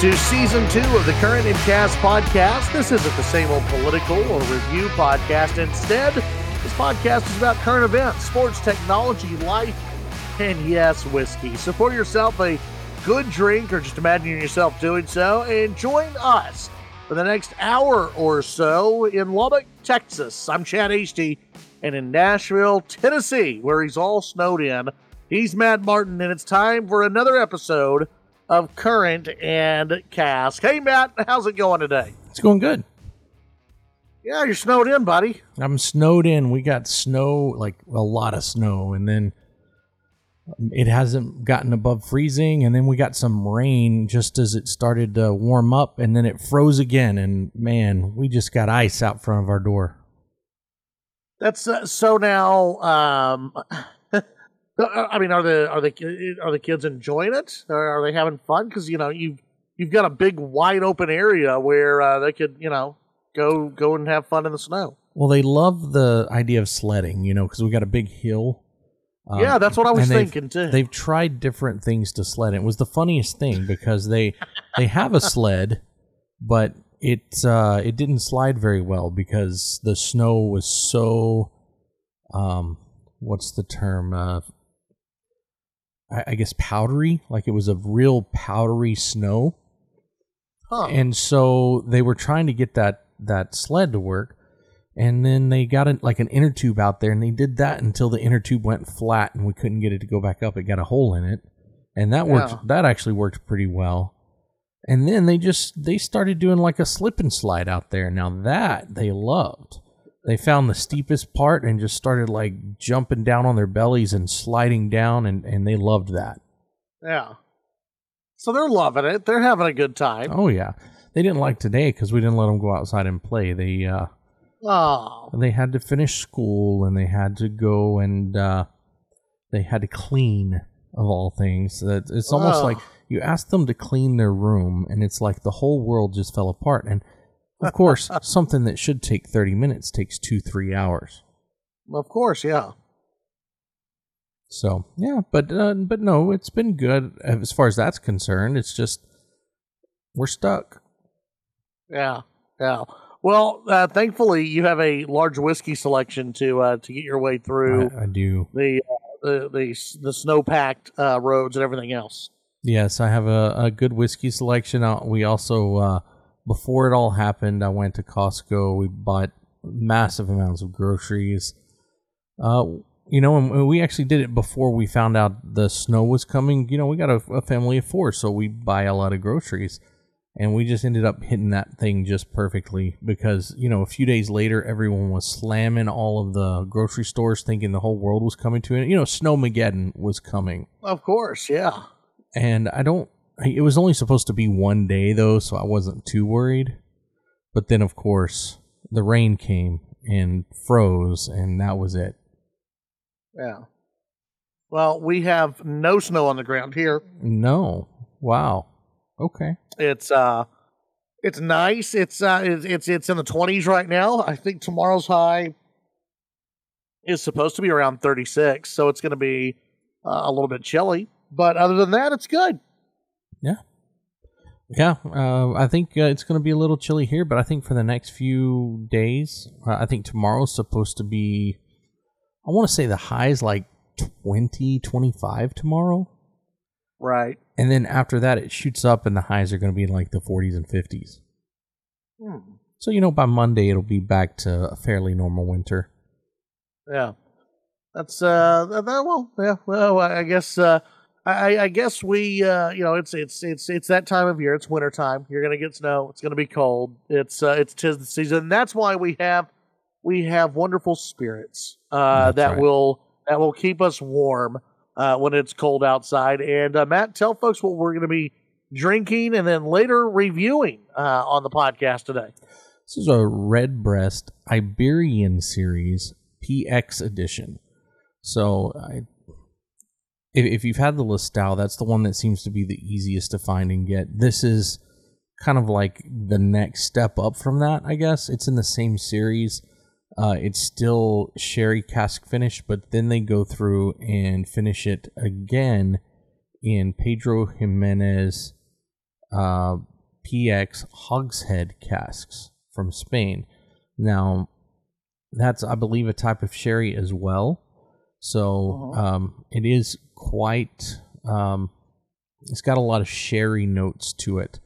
To season two of the Current and Cask podcast. This isn't the same old political or review podcast. Instead, this podcast is about current events, sports, technology, life, and yes, whiskey. So pour yourself a good drink or just imagine yourself doing so and join us for the next hour or so in Lubbock, Texas. I'm Chad Hasty, and in Nashville, Tennessee, where he's all snowed in, he's Matt Martin, and it's time for another episode of Current and Cask. Hey, Matt, how's it going today? It's going good. Yeah, you're snowed in, buddy. I'm snowed in. We got snow, like a lot of snow, and then it hasn't gotten above freezing. And then we got some rain just as it started to warm up, and then it froze again. And man, we just got ice out front of our door. That's uh, so now. Um, I mean, are the are the are the kids enjoying it? Are they having fun? Because you know you've you've got a big wide open area where uh, they could you know go go and have fun in the snow. Well, they love the idea of sledding, you know, because we got a big hill. Um, yeah, that's what I was thinking they've, too. They've tried different things to sled. It was the funniest thing because they they have a sled, but it uh, it didn't slide very well because the snow was so um what's the term uh I, I guess powdery, like it was a real powdery snow. Huh. And so they were trying to get that that sled to work, and then they got a, like an inner tube out there, and they did that until the inner tube went flat, and we couldn't get it to go back up. It got a hole in it, and that worked. Yeah. That actually worked pretty well. And then they just they started doing like a slip and slide out there. Now that they loved. They found the steepest part and just started like jumping down on their bellies and sliding down, and, and they loved that. yeah. So they're loving it. They're having a good time. Oh yeah, they didn't like today because we didn't let them go outside and play. They uh, Oh, they had to finish school and they had to go and uh, they had to clean of all things. That it's almost Oh. like you ask them to clean their room, and it's like the whole world just fell apart. And of course, something that should take thirty minutes takes two three hours. of course, yeah. So yeah, but uh, but no, it's been good as far as that's concerned. It's just we're stuck. Yeah, yeah. Well, uh, thankfully, you have a large whiskey selection to uh, to get your way through I, I do. the uh, the the the snow packed uh, roads and everything else. Yes, I have a, a good whiskey selection. Uh, We also, uh, before it all happened, I went to Costco. We bought massive amounts of groceries. Uh, you know, and we actually did it before we found out the snow was coming. You know, we got a, a family of four, so we buy a lot of groceries. And we just ended up hitting that thing just perfectly because, you know, a few days later, everyone was slamming all of the grocery stores thinking the whole world was coming to it. You know, Snowmageddon was coming Of course, yeah. and I don't. It was only supposed to be one day though, so I wasn't too worried. But then, of course, the rain came and froze, and that was it. Yeah. Well, we have no snow on the ground here. No, wow, okay, It's uh it's nice. It's uh it's it's, it's in the 20s right now. I think tomorrow's high is supposed to be around 36, so it's going to be uh, a little bit chilly, but other than that it's good. Yeah, yeah. Uh, I think uh, it's going to be a little chilly here, but I think for the next few days, uh, I think tomorrow's supposed to be. I want to say the high is like 20, 25 tomorrow. Right. And then after that, it shoots up, and the highs are going to be in like the 40s and 50s. Hmm. So, you know, by Monday, it'll be back to a fairly normal winter. Yeah. That's uh that, that- well yeah well I guess uh I I guess we uh you know it's it's it's it's that time of year. It's winter time you're gonna get snow. It's gonna be cold. It's uh it's tis the season. That's why we have we have wonderful spirits uh that right. will that will keep us warm uh when it's cold outside. And uh, Matt tell folks what we're gonna be drinking and then later reviewing uh on the podcast today. This is a Redbreast Iberian series PX edition. So, I, if, if you've had the Lustau, that's the one that seems to be the easiest to find and get. This is kind of like the next step up from that, I guess. It's in the same series. Uh, it's still sherry cask finish, but then they go through and finish it again in Pedro Ximenez uh, PX hogshead casks from Spain. Now, that's I believe a type of sherry as well. So Uh-huh. um, it is quite. Um, it's got a lot of sherry notes to it,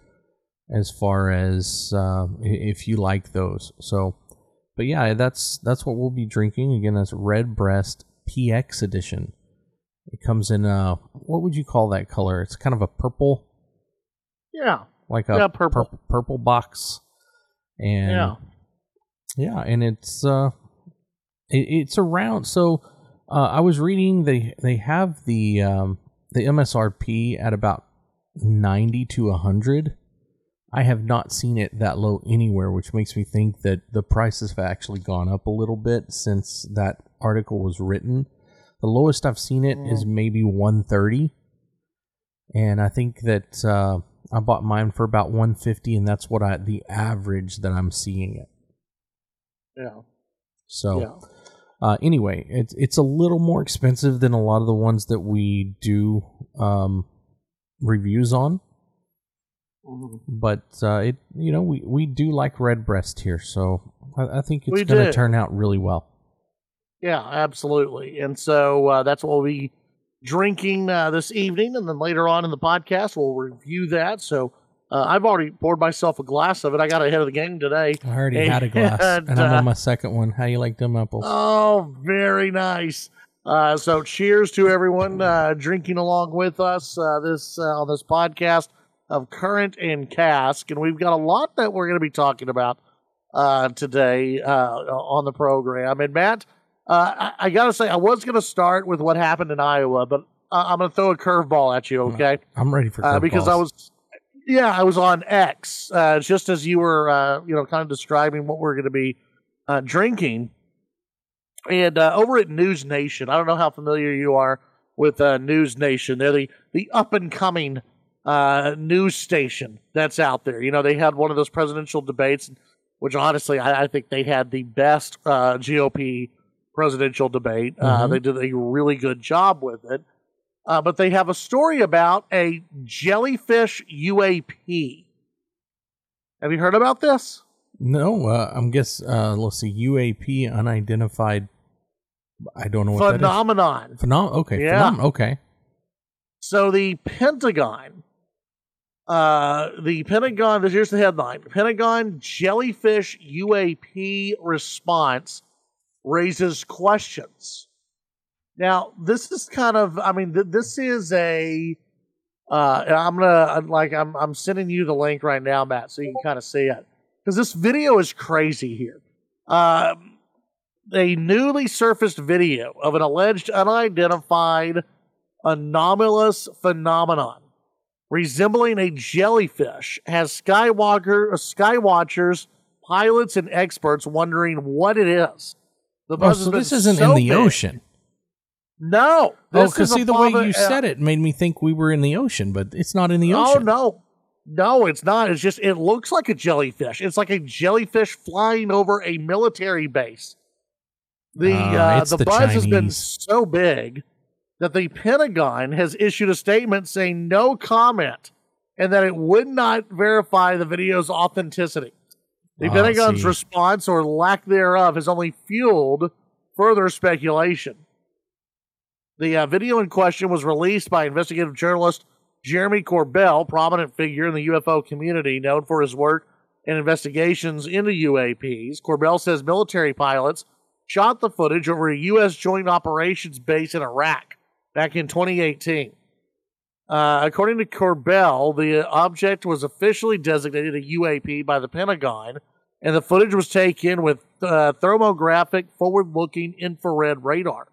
as far as uh, if you like those. So, but yeah, that's that's what we'll be drinking again. That's Redbreast PX edition. It comes in a what would you call that color? It's kind of a purple, Yeah. like a Yeah, purple. purple, purple box, and Yeah. yeah, and it's uh, it, it's around. So uh, I was reading they they have the um the MSRP at about ninety to hundred. I have not seen it that low anywhere, which makes me think that the prices have actually gone up a little bit since that article was written. The lowest I've seen it is maybe one thirty, and I think that uh, I bought mine for about one fifty, and that's what I the average that I'm seeing it. Yeah. So Yeah. Uh, anyway, it's it's a little more expensive than a lot of the ones that we do um, reviews on, Mhm. but uh, it you know we, we do like red breast here, so I, I think it's going to turn out really well. Yeah, absolutely. And so uh, that's what we'll be drinking uh, this evening. And then later on in the podcast, we'll review that. So uh, I've already poured myself a glass of it. I got ahead of the game today. I already had a glass, And, and I'm uh, on my second one. How you like them apples? Oh, very nice. Uh, so cheers to everyone uh, drinking along with us uh, this uh, on this podcast of Current and Cask, and we've got a lot that we're going to be talking about uh, today uh, on the program. And Matt, uh, I, I got to say, I was going to start with what happened in Iowa, but I'm going to throw a curveball at you, okay? I'm ready for uh, because I was, yeah, I was on X uh, just as you were, uh, you know, kind of describing what we're going to be uh, drinking, and uh, over at News Nation, I don't know how familiar you are with uh, News Nation. They're the the up and coming uh, news station that's out there. You know, they had one of those presidential debates, which honestly, I, I think they had the best uh, GOP presidential debate. Uh, Mhm. they did a really good job with it. Uh, but they have a story about a jellyfish UAP. Have you heard about this? no. Uh, I'm guess. Uh, let's see. UAP unidentified. I don't know what that Phenomenon. is. Phenom- Okay. Yeah. phenom- okay. So the Pentagon, uh, the Pentagon. This here's the headline: Pentagon jellyfish UAP response raises questions. Now, this is kind of. I mean, th- this is a, uh, I'm gonna I'm like I'm I'm sending you the link right now, Matt, so you can kind of see it because this video is crazy here. Um, a newly surfaced video of an alleged unidentified anomalous phenomenon resembling a jellyfish has Skywalker, uh, Skywatchers, pilots, and experts wondering what it is. The Oh, so this isn't so in the big. ocean. No. Oh, because see the way you a- said it made me think we were in the ocean, but it's not in the ocean. Oh no, no, it's not. It's just it looks like a jellyfish. It's like a jellyfish flying over a military base. The Ah, uh, the, the buzz has been so big that the Pentagon has issued a statement saying no comment and that it would not verify the video's authenticity. The Ah, Pentagon's response or lack thereof has only fueled further speculation. The uh, video in question was released by investigative journalist Jeremy Corbell, prominent figure in the UFO community known for his work in investigations into UAPs. Corbell says military pilots shot the footage over a U.S. joint operations base in Iraq back in 2018. Uh, according to Corbell, the object was officially designated a UAP by the Pentagon, and the footage was taken with uh, thermographic forward-looking infrared radar.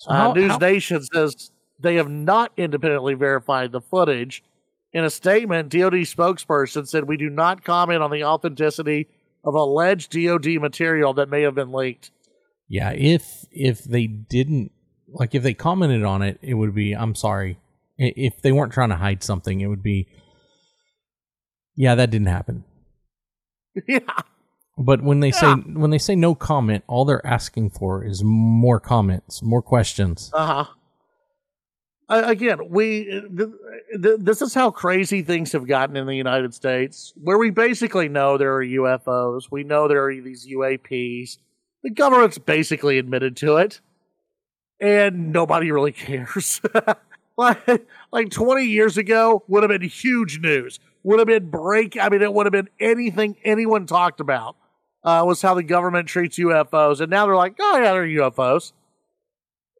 So Uh, News how- Nation says they have not independently verified the footage. In a statement, DoD spokesperson said, "We do not comment on the authenticity of alleged DoD material that may have been leaked." yeah, if if they didn't like if they commented on it, it would be I'm sorry. If they weren't trying to hide something, it would be Yeah, that didn't happen. yeah, But when they say when they say no comment, all they're asking for is more comments, more questions. uh huh. uh, again, we th- th- this is how crazy things have gotten in the United States, where we basically know there are UFOs, we know there are these UAPs. The government's basically admitted to it, and nobody really cares. like, like 20 years ago would have been huge news. Would have been break. I mean, it would have been anything anyone talked about. Uh, was how the government treats UFOs, and now they're like, oh yeah, they're UFOs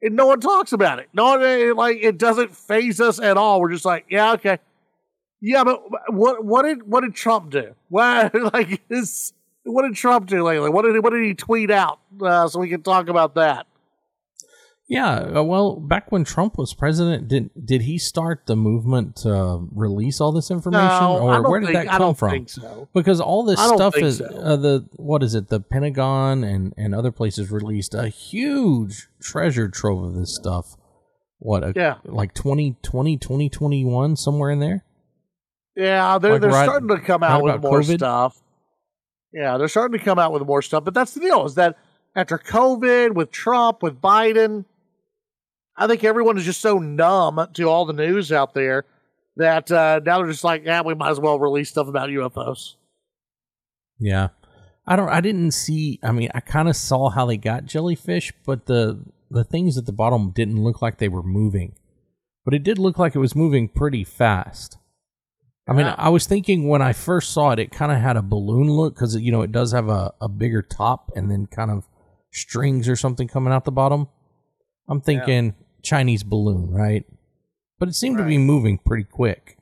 and no one talks about it. No one it, like it doesn't phase us at all. We're just like, yeah, okay, yeah, but what what did what did Trump do? Why like is what did Trump do lately? What did what did he tweet out uh, so we can talk about that? Yeah, uh, well, back when Trump was president, did did he start the movement to release all this information, No, I or don't where did think- that I come don't from? think so. Because all this stuff is so. uh, the what is it? The Pentagon and and other places released a huge treasure trove of this stuff. What? A, Yeah. like 2020, 2021, somewhere in there. Yeah, they're Like they're right- starting to come right out with more COVID? stuff. Yeah, they're starting to come out with more stuff. But that's the deal: is that after COVID, with Trump, with Biden, I think everyone is just so numb to all the news out there that uh, now they're just like, yeah, we might as well release stuff about UFOs. Yeah. I don't I didn't see I mean I kind of saw how they got jellyfish, but the the things at the bottom didn't look like they were moving. But it did look like it was moving pretty fast. I mean, Yeah. I was thinking when I first saw it, it kind of had a balloon look because you know it does have a, a bigger top and then kind of strings or something coming out the bottom. I'm thinking Chinese balloon, right? But it seemed to be moving pretty quick.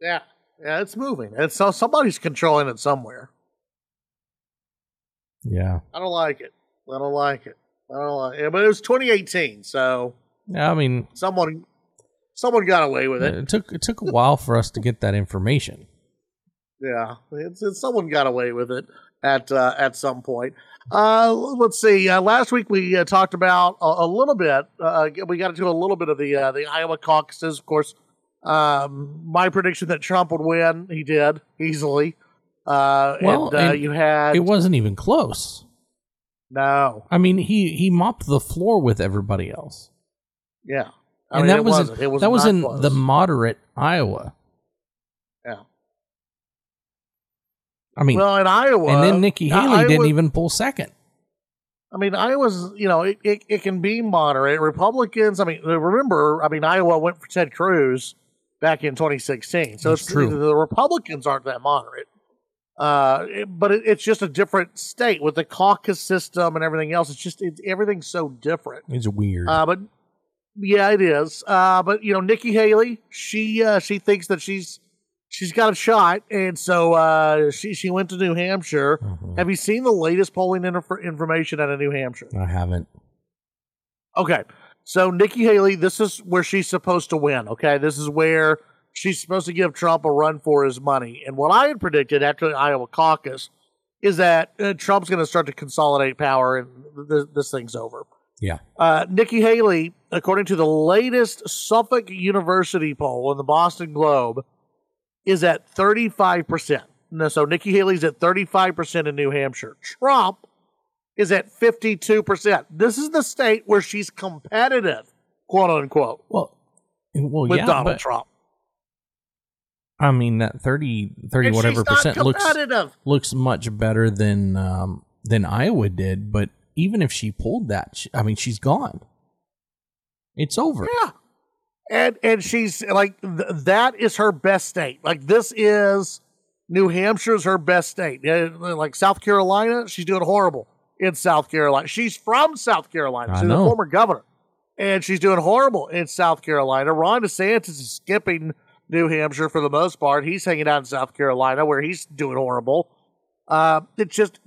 Yeah, yeah, it's moving. It's so somebody's controlling it somewhere. Yeah, I don't like it. I don't like it. I don't like it. But it was 2018, so yeah. I mean, someone someone got away with it. it took it took a while for us to get that information. Yeah, it's, it's someone got away with it at uh, at some point. Uh, let's see. Uh, last week we uh, talked about a, a little bit. Uh, we got into a little bit of the uh, the Iowa caucuses. Of course, um, my prediction that Trump would win, he did easily. Uh, Well, and, uh, and you had It wasn't even close. no, I mean, he he mopped the floor with everybody else, yeah, I and mean, that it was. It was that was in close. the moderate Iowa. yeah. I mean, Well, in Iowa, and then Nikki Haley didn't even pull second. I mean, Iowa's, you know, it, it, it can be moderate. Republicans, I mean, remember, I mean, Iowa went for Ted Cruz back in 2016. So That's it's true. The Republicans aren't that moderate. Uh, it- but it, it's just a different state with the caucus system and everything else. It's just, it's, everything's so different. It's weird. Uh, but yeah, it is. Uh, but you know, Nikki Haley, she, uh, she thinks that she's, she's got a shot. And so, uh, she, she went to New Hampshire. Mhm. Have you seen the latest polling inf- information out of New Hampshire? I haven't. Okay. So Nikki Haley, this is where she's supposed to win. Okay. This is where she's supposed to give Trump a run for his money. And what I had predicted after the Iowa caucus is that uh, Trump's going to start to consolidate power and th- this thing's over. Yeah. Uh, Nikki Haley, according to the latest Suffolk University poll in the Boston Globe, is at 35%. No, so Nikki Haley's at 35% in New Hampshire. Trump is at 52%. This is the state where she's competitive, quote unquote, Well, well, with yeah, Donald but Trump. I mean that 30, 30 And whatever percent looks competitive. looks much better than um, than Iowa did. But even if she pulled that, I mean, she's gone. It's over. Yeah. And and she's like th- that is her best state. Like this is New Hampshire's her best state. Like South Carolina, she's doing horrible in South Carolina. She's from South Carolina. She's a know. former governor. And she's doing horrible in South Carolina. Ron DeSantis is skipping New Hampshire for the most part. He's hanging out in South Carolina where he's doing horrible. Uh, it's just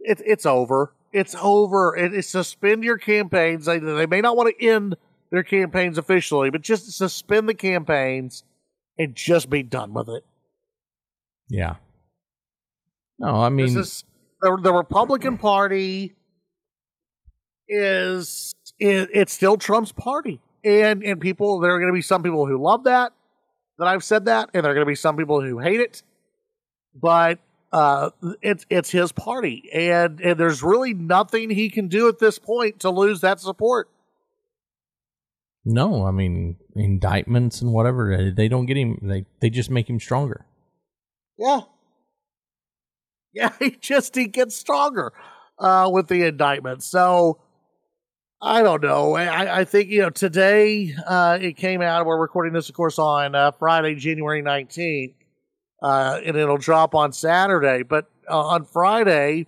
it, it's over. It's over. It, it's suspend your campaigns. They, they may not want to end their campaigns officially, but just suspend the campaigns and just be done with it. Yeah. No, I mean, is the, the Republican Party is it, it's still Trump's party, and and people there are going to be some people who love that that I've said that, and there are going to be some people who hate it, but uh, it's it's his party, and and there's really nothing he can do at this point to lose that support. No, I mean indictments and whatever. They don't get him. They they just make him stronger. Yeah. Yeah, he just he gets stronger uh, with the indictment. So I don't know. I, I think you know today uh, it came out. We're recording this, of course, on uh, Friday, January nineteenth, uh, and it'll drop on Saturday. But uh, on Friday,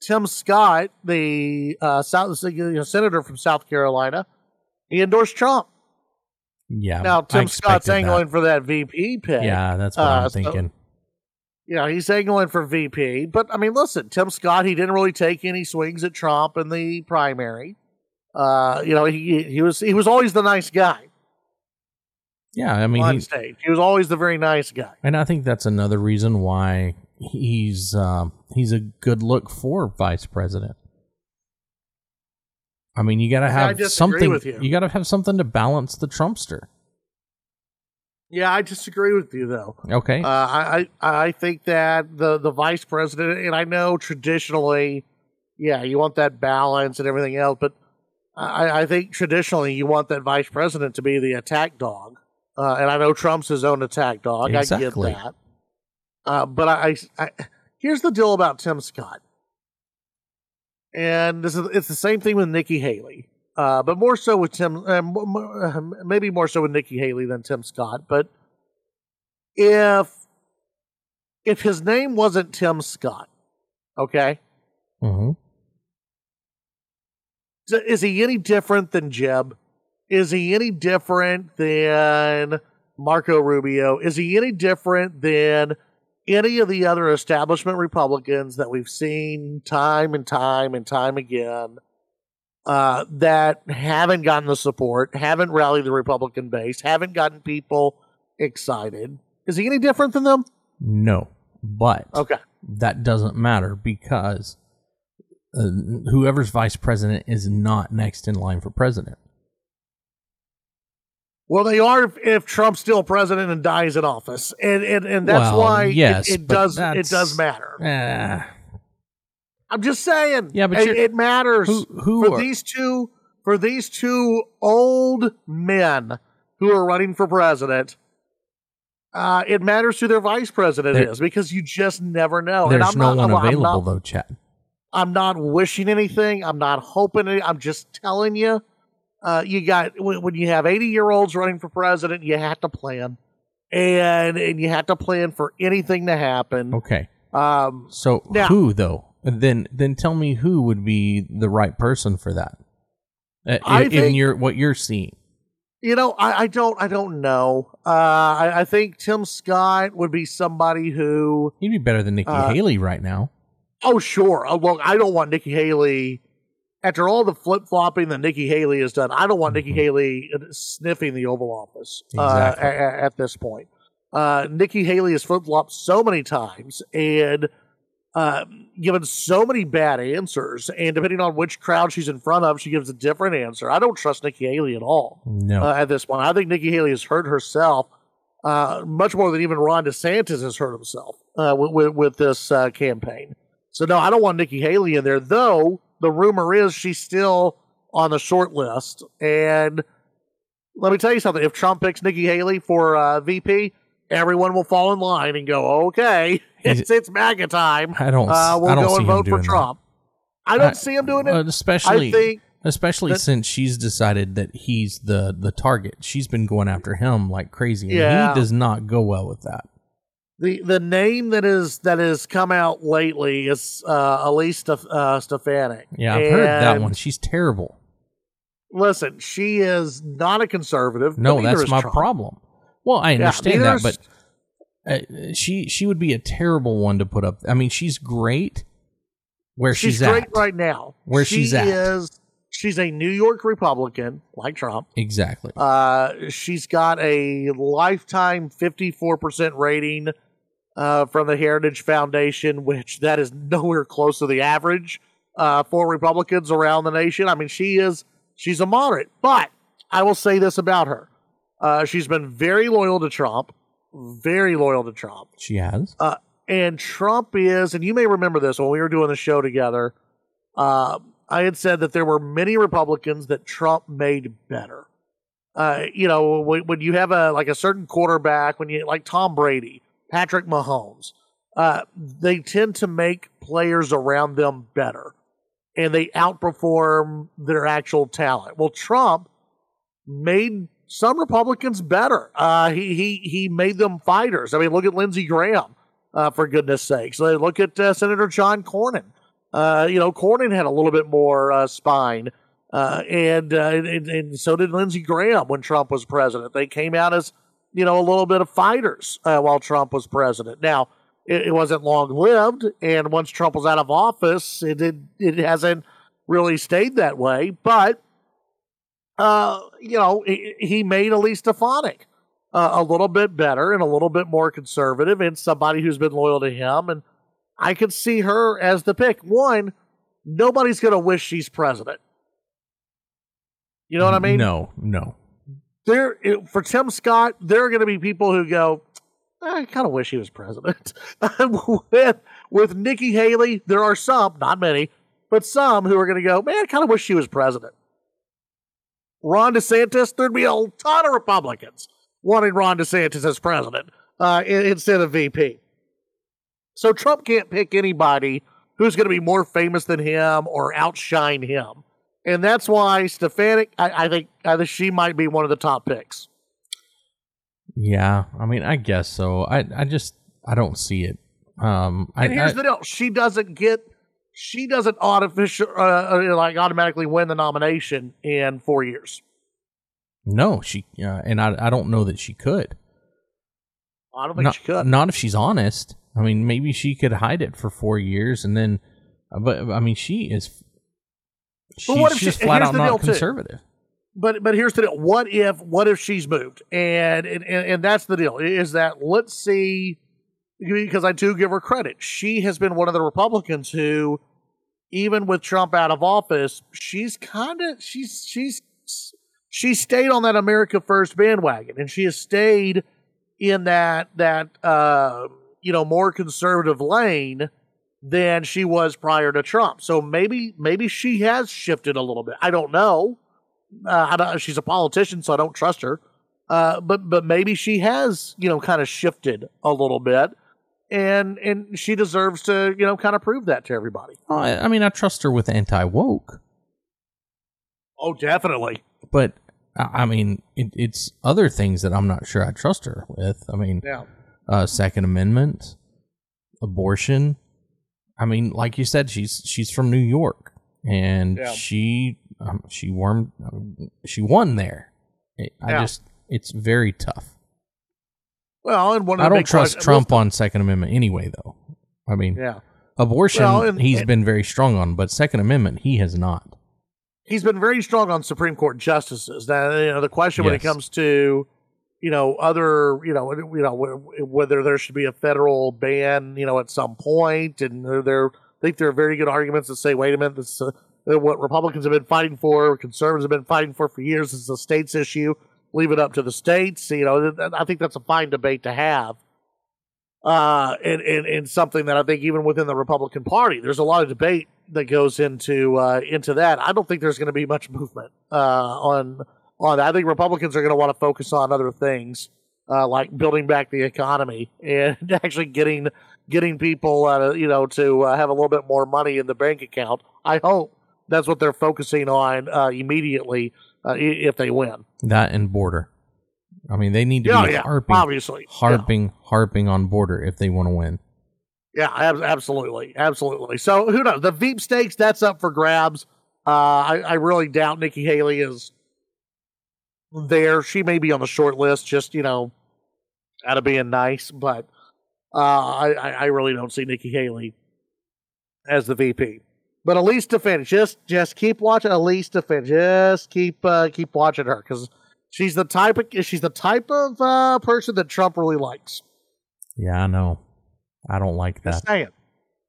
Tim Scott, the uh, South you know, senator from South Carolina, he endorsed Trump. Yeah. Now Tim Scott's angling that. for that VP pick. Yeah, that's what Uh, I'm so- thinking. you know, he's angling for VP. But I mean, listen, Tim Scott, he didn't really take any swings at Trump in the primary. Uh, you know, he he was he was always the nice guy yeah, I mean, on he, stage. He was always the very nice guy. and I think that's another reason why he's um, he's a good look for vice president. I mean, you got to have something. with you. got to have something to balance the Trumpster. Yeah, I disagree with you though. Okay. Uh, I, I I think that the the vice president, and I know traditionally, yeah, you want that balance and everything else, but I, I think traditionally you want that vice president to be the attack dog, uh, and I know Trump's his own attack dog. Exactly. I get that, uh, but I, I, I here's the deal about Tim Scott, and this is it's the same thing with Nikki Haley. Uh, but more so with Tim, uh, uh, maybe more so with Nikki Haley than Tim Scott. But if if his name wasn't Tim Scott, okay, hmm so is he any different than Jeb? Is he any different than Marco Rubio? Is he any different than any of the other establishment Republicans that we've seen time and time and time again uh, that haven't gotten the support, haven't rallied the Republican base, haven't gotten people excited? Is he any different than them? No, but Okay. that doesn't matter because uh, whoever's vice president is not next in line for president. Well, they are if, if Trump's still president and dies in office, and and, and that's Well, why it- yes, it, but does it does matter. Eh, I'm just saying. Yeah, but it, it matters who who for are, these two for these two old men who are running for president. Uh, it matters who their vice president There- is because you just never know. there's and I'm no not, one I'm, available I'm not, though, Chad. I'm not wishing anything. I'm not hoping. Any, I'm just telling you. Uh, you got when, when you have 80 year olds running for president, you have to plan, and and you have to plan for anything to happen. Okay, Um, so Now- who though? Then then tell me who would be the right person for that. Uh, I in, in think- your what you're seeing. You know, I, I don't, I don't know. Uh, I, I think Tim Scott would be somebody who, He'd be better than Nikki Uh, Haley right now. oh sure, oh, look, I don't want Nikki Haley. After all the flip flopping that Nikki Haley has done, I don't want Nikki Mhm. Haley sniffing the Oval Office uh, Exactly. a- a- at this point. Uh, Nikki Haley has flip flopped so many times and uh, given so many bad answers, and depending on which crowd she's in front of, she gives a different answer. I don't trust Nikki Haley at all. No, uh, at this point. I think Nikki Haley has hurt herself uh, much more than even Ron DeSantis has hurt himself uh, with, with, with this uh, campaign. So, no, I don't want Nikki Haley in there, though the rumor is she's still on the short list. And let me tell you something if Trump picks Nikki Haley for uh, VP, everyone will fall in line and go, okay, it's, it's MAGA time. I don't. Uh, we'll I don't go see and vote for doing that. Trump. I don't I- see him doing it. Especially I think especially that- since she's decided that he's the the target. She's been going after him like crazy, and Yeah. he does not go well with that. The the name that is that has come out lately is uh, Elise Stef- uh, Stefanik. Yeah, I've heard that one. She's terrible. Listen, she is not a conservative. No, that's my Trump. problem. Well, I understand neither that, but uh, she she would be a terrible one to put up. I mean, she's great where she's, she's, great at. right now. Where she she's at. is. She's a New York Republican, like Trump. Exactly. Uh, she's got a lifetime fifty four percent rating uh, from the Heritage Foundation, which that is nowhere close to the average uh, for Republicans around the nation. I mean, she is she's a moderate, but I will say this about her: uh, she's been very loyal to Trump, very loyal to Trump. she has. And Trump is, and you may remember this when we were doing the show together. Uh, I had said that there were many Republicans that Trump made better. Uh, you know, when, when you have a like a certain quarterback, when you like Tom Brady, Patrick Mahomes, uh, they tend to make players around them better, and they outperform their actual talent. Well, Trump made some Republicans better. Uh, he he he made them fighters. I mean, look at Lindsey Graham, uh, for goodness sakes. Look at uh, Senator John Cornyn. Uh, you know, Cornyn had a little bit more uh, spine, uh, and, and, and so did Lindsey Graham when Trump was president. They came out as you know a little bit of fighters while Trump was president. Now it, it wasn't long lived, and once Trump was out of office, it it, it hasn't really stayed that way. But uh, you know, he, he made Elise Stefanik uh, a little bit better and a little bit more conservative, and somebody who's been loyal to him. And I could see her as the pick. One, nobody's going to wish she's president. You know what I mean? No, no. There for Tim Scott, there are going to be people who go, I kind of wish he was president. with with Nikki Haley, there are some, not many, but some who are going to go, man, I kind of wish she was president. Ron DeSantis, there'd be a ton of Republicans wanting Ron DeSantis as president uh, instead of VP. So Trump can't pick anybody who's going to be more famous than him or outshine him. And that's why Stefanik, I, I think, I think she might be one of the top picks. Yeah, I mean, I guess so. I, I just, I don't see it. Um, and I, here's I, the deal: she doesn't get, she doesn't artificial, uh, uh, like automatically win the nomination in four years. No, she, uh, and I, I don't know that she could. I don't think not, she could. Not if she's honest. I mean, maybe she could hide it for four years and then, uh, but I mean, she is. She's what if just she- flat out not too. conservative. But but here's the deal: what if what if she's moved? And and and that's the deal is that let's see, because I do give her credit. She has been one of the Republicans who, even with Trump out of office, she's kind of she's she's she stayed on that America First bandwagon, and she has stayed in that that uh, you know more conservative lane than she was prior to Trump. So maybe maybe she has shifted a little bit. I don't know. Uh, I don't, she's a politician, so I don't trust her. Uh, but but maybe she has you know kind of shifted a little bit, and and she deserves to you know kind of prove that to everybody. Oh, I, I mean, I trust her with anti woke, Oh, definitely. but I I mean, it, it's other things that I'm not sure I trust her with. I mean, Yeah. Uh, Second Amendment, abortion. I mean, like you said, she's she's from New York, and Yeah. she um, she won she won there. It, I just it's very tough. Well, and one of I don't trust Trump on Second Amendment anyway, though. I mean, Yeah, abortion Well, and- he's and- been very strong on, but Second Amendment he has not. he's been very strong on Supreme Court justices. Now, you know, the question when it comes to you know other you know you know whether there should be a federal ban you know at some point, and there, I think there are very good arguments that say, wait a minute, this uh, what Republicans have been fighting for, conservatives have been fighting for for years. This is a states issue. Leave it up to the states. You know, I think that's a fine debate to have. Uh, and, and, and something that I think even within the Republican Party, there's a lot of debate that goes into uh, into that. I don't think there's going to be much movement uh, on on that. I think Republicans are going to want to focus on other things uh, like building back the economy and actually getting getting people uh, you know to uh, have a little bit more money in the bank account. I hope that's what they're focusing on uh, immediately uh, if they win. That and border. I mean, they need to Yeah, be yeah, harping, obviously, Yeah. harping, harping on border if they want to win. Yeah, ab- absolutely, absolutely. So who knows? The Veep stakes that's up for grabs. Uh, I, I really doubt Nikki Haley is there. She may be on the short list, just you know, out of being nice. But uh, I, I really don't see Nikki Haley as the VP. But Elise Stefanik, just just keep watching Elise Stefanik. Just keep uh, keep watching her because she's the type of she's the type of uh, person that Trump really likes. Yeah, I know. I don't like that. Just saying.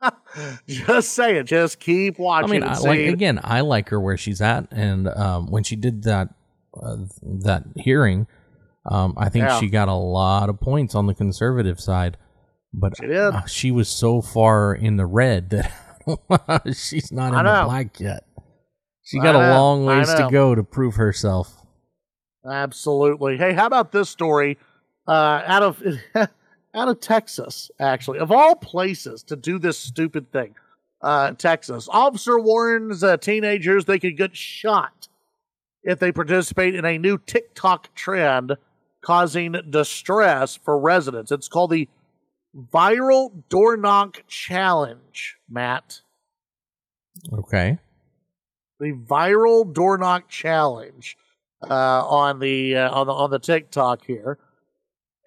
just saying. Just keep watching. I mean, I, like again, I like her where she's at, and um, when she did that uh, that hearing, um, I think Yeah. she got a lot of points on the conservative side, but She did. uh, she was so far in the red that she's not in the black yet. She got a know, long ways to go to prove herself. Absolutely. Hey, how about this story uh, out of out of Texas? Actually, of all places to do this stupid thing, uh, Texas officer warns uh, teenagers they could get shot if they participate in a new TikTok trend causing distress for residents. It's called the Viral Door Knock Challenge, Matt. Okay. The Viral Door Knock Challenge uh, on the uh, on the on the TikTok here,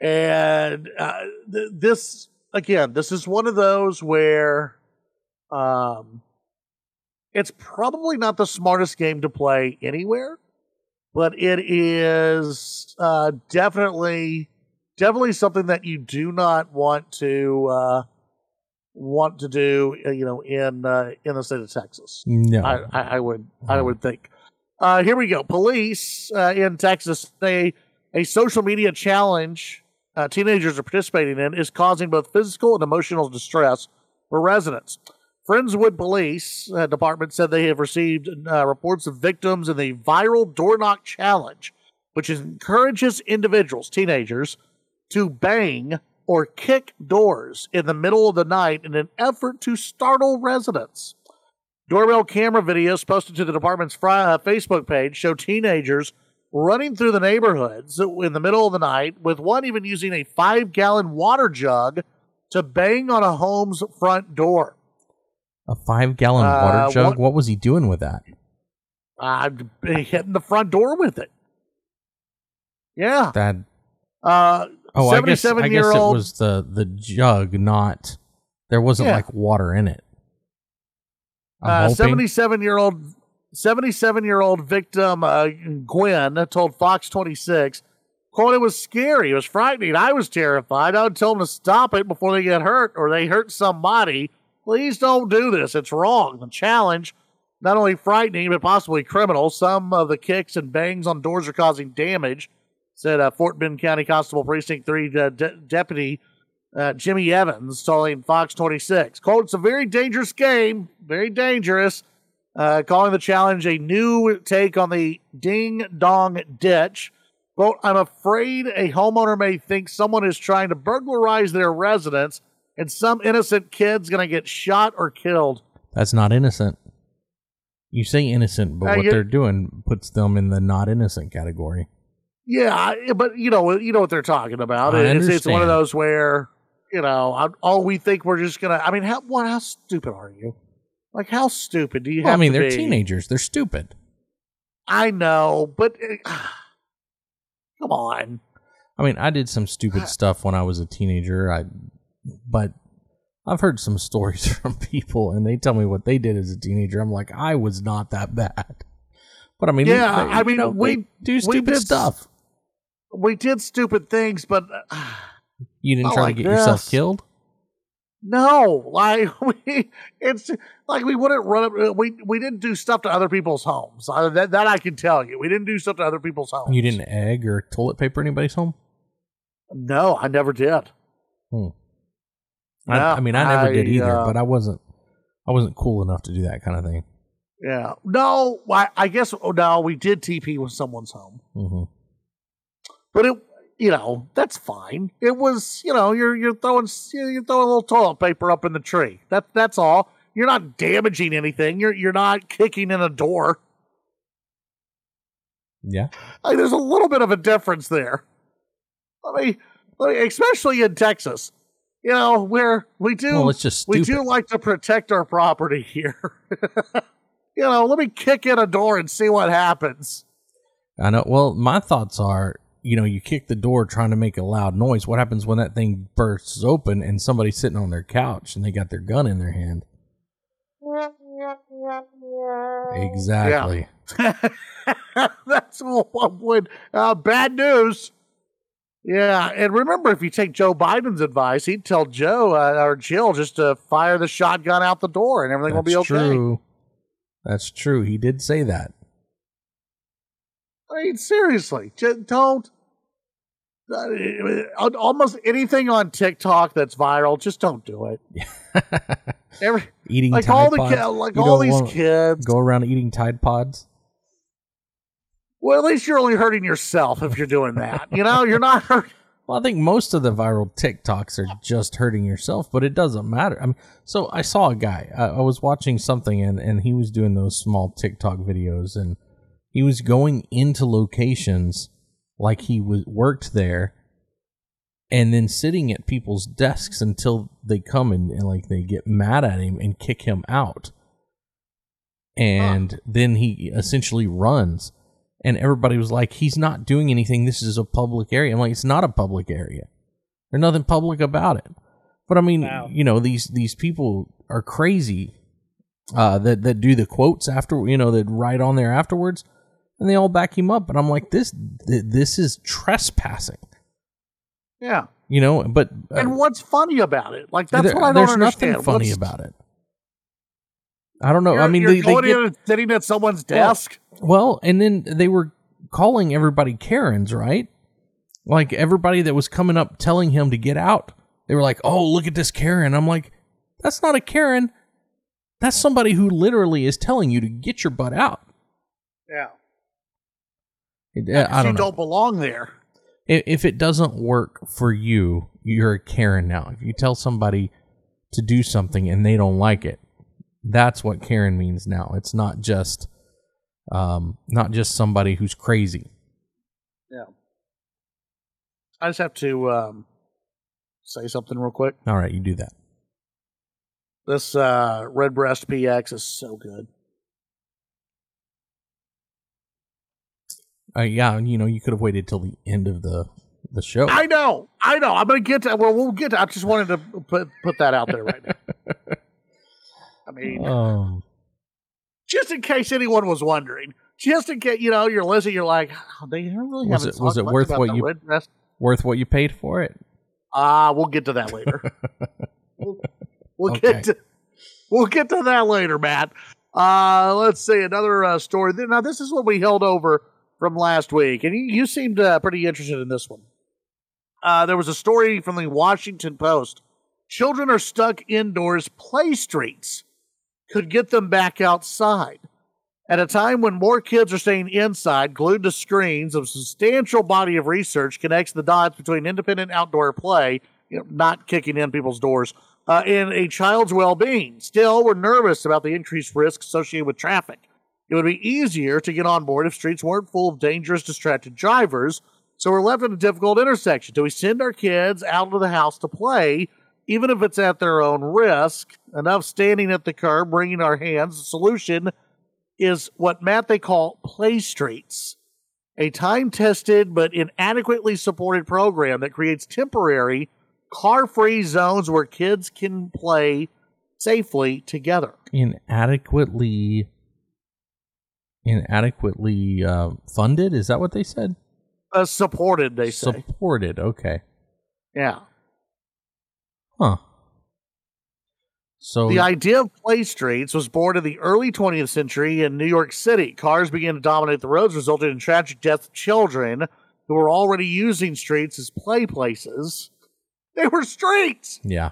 and uh, th- this again, this is one of those where, um, it's probably not the smartest game to play anywhere, but it is uh, definitely definitely something that you do not want to uh, want to do. uh, You know, in uh, in the state of Texas. No. I, I, I would I would think. Uh, here we go. Police uh, in Texas say a social media challenge uh, teenagers are participating in is causing both physical and emotional distress for residents. Friendswood Police uh, Department said they have received uh, reports of victims in the viral door knock challenge, which encourages individuals, teenagers, to bang or kick doors in the middle of the night in an effort to startle residents. Doorbell camera videos posted to the department's uh, Facebook page show teenagers running through the neighborhoods in the middle of the night, with one even using a five gallon water jug to bang on a home's front door. A five gallon Uh, water jug? what- What was he doing with that? Uh, hitting the front door with it. Yeah. That Uh, oh, I guess I guess year it was the the jug, not there wasn't Yeah. like water in it. Uh, 77 year old 77 year old victim uh, Gwen told Fox 26 quote it was scary it was frightening I was terrified I would tell them to stop it before they get hurt or they hurt somebody please don't do this it's wrong the challenge not only frightening but possibly criminal some of the kicks and bangs on doors are causing damage said uh, Fort Bend County Constable Precinct 3 uh, de- Deputy uh, Jimmy Evans telling Fox 26. Quote, it's a very dangerous game, very dangerous. Uh, calling the challenge a new take on the ding dong ditch. Quote, I'm afraid a homeowner may think someone is trying to burglarize their residence and some innocent kid's going to get shot or killed. That's not innocent. You say innocent, but Uh, what you- they're doing puts them in the not innocent category. Yeah, but you know, you know what they're talking about. It's, it's one of those where you know, all we think we're just gonna. I mean, how what? How stupid are you? Like, how stupid do you Well, I mean, they're be? teenagers. They're stupid. I know, but uh, come on. I mean, I did some stupid stuff when I was a teenager. I, but I've heard some stories from people, and they tell me what they did as a teenager. I'm like, I was not that bad. But I mean, Yeah, they- I you mean, know, we- do we stupid did stuff. We did stupid things, but uh, You didn't try like to get yourself killed. no, like we, it's like we wouldn't run up. uh, We we didn't do stuff to other people's homes. Uh, that that I can tell you. We didn't do stuff to other people's homes. You didn't egg or toilet paper anybody's home. No, I never did. Hmm. No, I, I mean, I never did either, uh, but I wasn't. I wasn't cool enough to do that kind of thing. Yeah. No, I, I guess oh, no, we did TP with someone's home. hmm But it you know, that's fine. It was, you know, you're you're throwing you're throwing a little toilet paper up in the tree. That that's all. You're not damaging anything. You're you're not kicking in a door. Yeah. Like, there's a little bit of a difference there. Let me, let me especially in Texas. You know, where we do Well, it's just we do like to protect our property here. you know, let me kick in a door and see what happens. I know. Well, my thoughts are, you know, you kick the door trying to make a loud noise. What happens when that thing bursts open and somebody's sitting on their couch and they got their gun in their hand? Exactly. That's what would uh, bad news. Yeah, and remember, if you take Joe Biden's advice, he'd tell Joe uh, or Jill just to fire the shotgun out the door, and everything will be okay. true. That's true. He did say that. I mean, seriously, just don't. Uh, almost anything on TikTok that's viral, just don't do it. Every, Eating like Tide all the Pods. like You all these kids. Go around eating Tide Pods. Well, at least you're only hurting yourself if you're doing that. You know, you're not hurt. Well, I think most of the viral TikToks are just hurting yourself, but it doesn't matter. I mean, so I saw a guy. I, I was watching something, and and he was doing those small TikTok videos, and he was going into locations like he was worked there, and then sitting at people's desks until they come and, and like they get mad at him and kick him out, and then he essentially runs and everybody was like, "He's not doing anything. This is a public area." I'm like, "It's not a public area. There's nothing public about it." But I mean, Wow. you know, these these people are crazy uh, that that do the quotes after, you know, that write on there afterwards, and they all back him up. And I'm like, this th- this is trespassing, Yeah. you know. But uh, And what's funny about it? Like that's there- what I don't there's understand. nothing funny What's- about it. I don't know. You're, I mean, you're they, they get, sitting at someone's desk. Well, and then they were calling everybody Karens, right? Like everybody that was coming up telling him to get out. They were like, "Oh, look at this Karen." I'm like, "That's not a Karen. That's somebody who literally is telling you to get your butt out." yeah. It- uh, I you don't know. don't belong there. If it doesn't work for you, you're a Karen now. If you tell somebody to do something and they don't like it, that's what Karen means now. It's not just um not just somebody who's crazy. Yeah. I just have to um, say something real quick. All right, you do that. This uh, Redbreast PX is so good. Uh, yeah, you know, you could have waited till the end of the the show. I know, I know. I'm gonna get to. Well, we'll get. To, I just wanted to put put that out there right now. I mean, um, just in case anyone was wondering, just in case you know you're listening, you're like, oh, they really Was haven't it- was it worth what you- worth what you paid for it. Ah, we'll get to that later. we'll we'll Okay. get to we'll get to that later, Matt. Uh, let's see another uh, story. Now, this is what we held over from last week, and you, you seemed uh, pretty interested in this one. Uh, there was a story from the Washington Post. Children are stuck indoors. Play streets could get them back outside. At a time when more kids are staying inside, glued to screens, a substantial body of research connects the dots between independent outdoor play, you know, not kicking in people's doors, uh, and a child's well-being. Still, we're nervous about the increased risk associated with traffic. It would be easier to get on board if streets weren't full of dangerous, distracted drivers. So we're left in a difficult intersection. Do we send our kids out of the house to play, even if it's at their own risk? Enough standing at the curb, wringing our hands. The solution is what Matt they call play streets, a time-tested but inadequately supported program that creates temporary, car-free zones where kids can play safely together. Inadequately, inadequately uh, funded. Is that what they said? Uh, supported, they say. Supported. Okay. yeah. Huh. So The idea of play streets was born in the early 20th century in New York City. Cars began to dominate the roads, resulting in tragic death of children who were already using streets as play places. They were streets. yeah.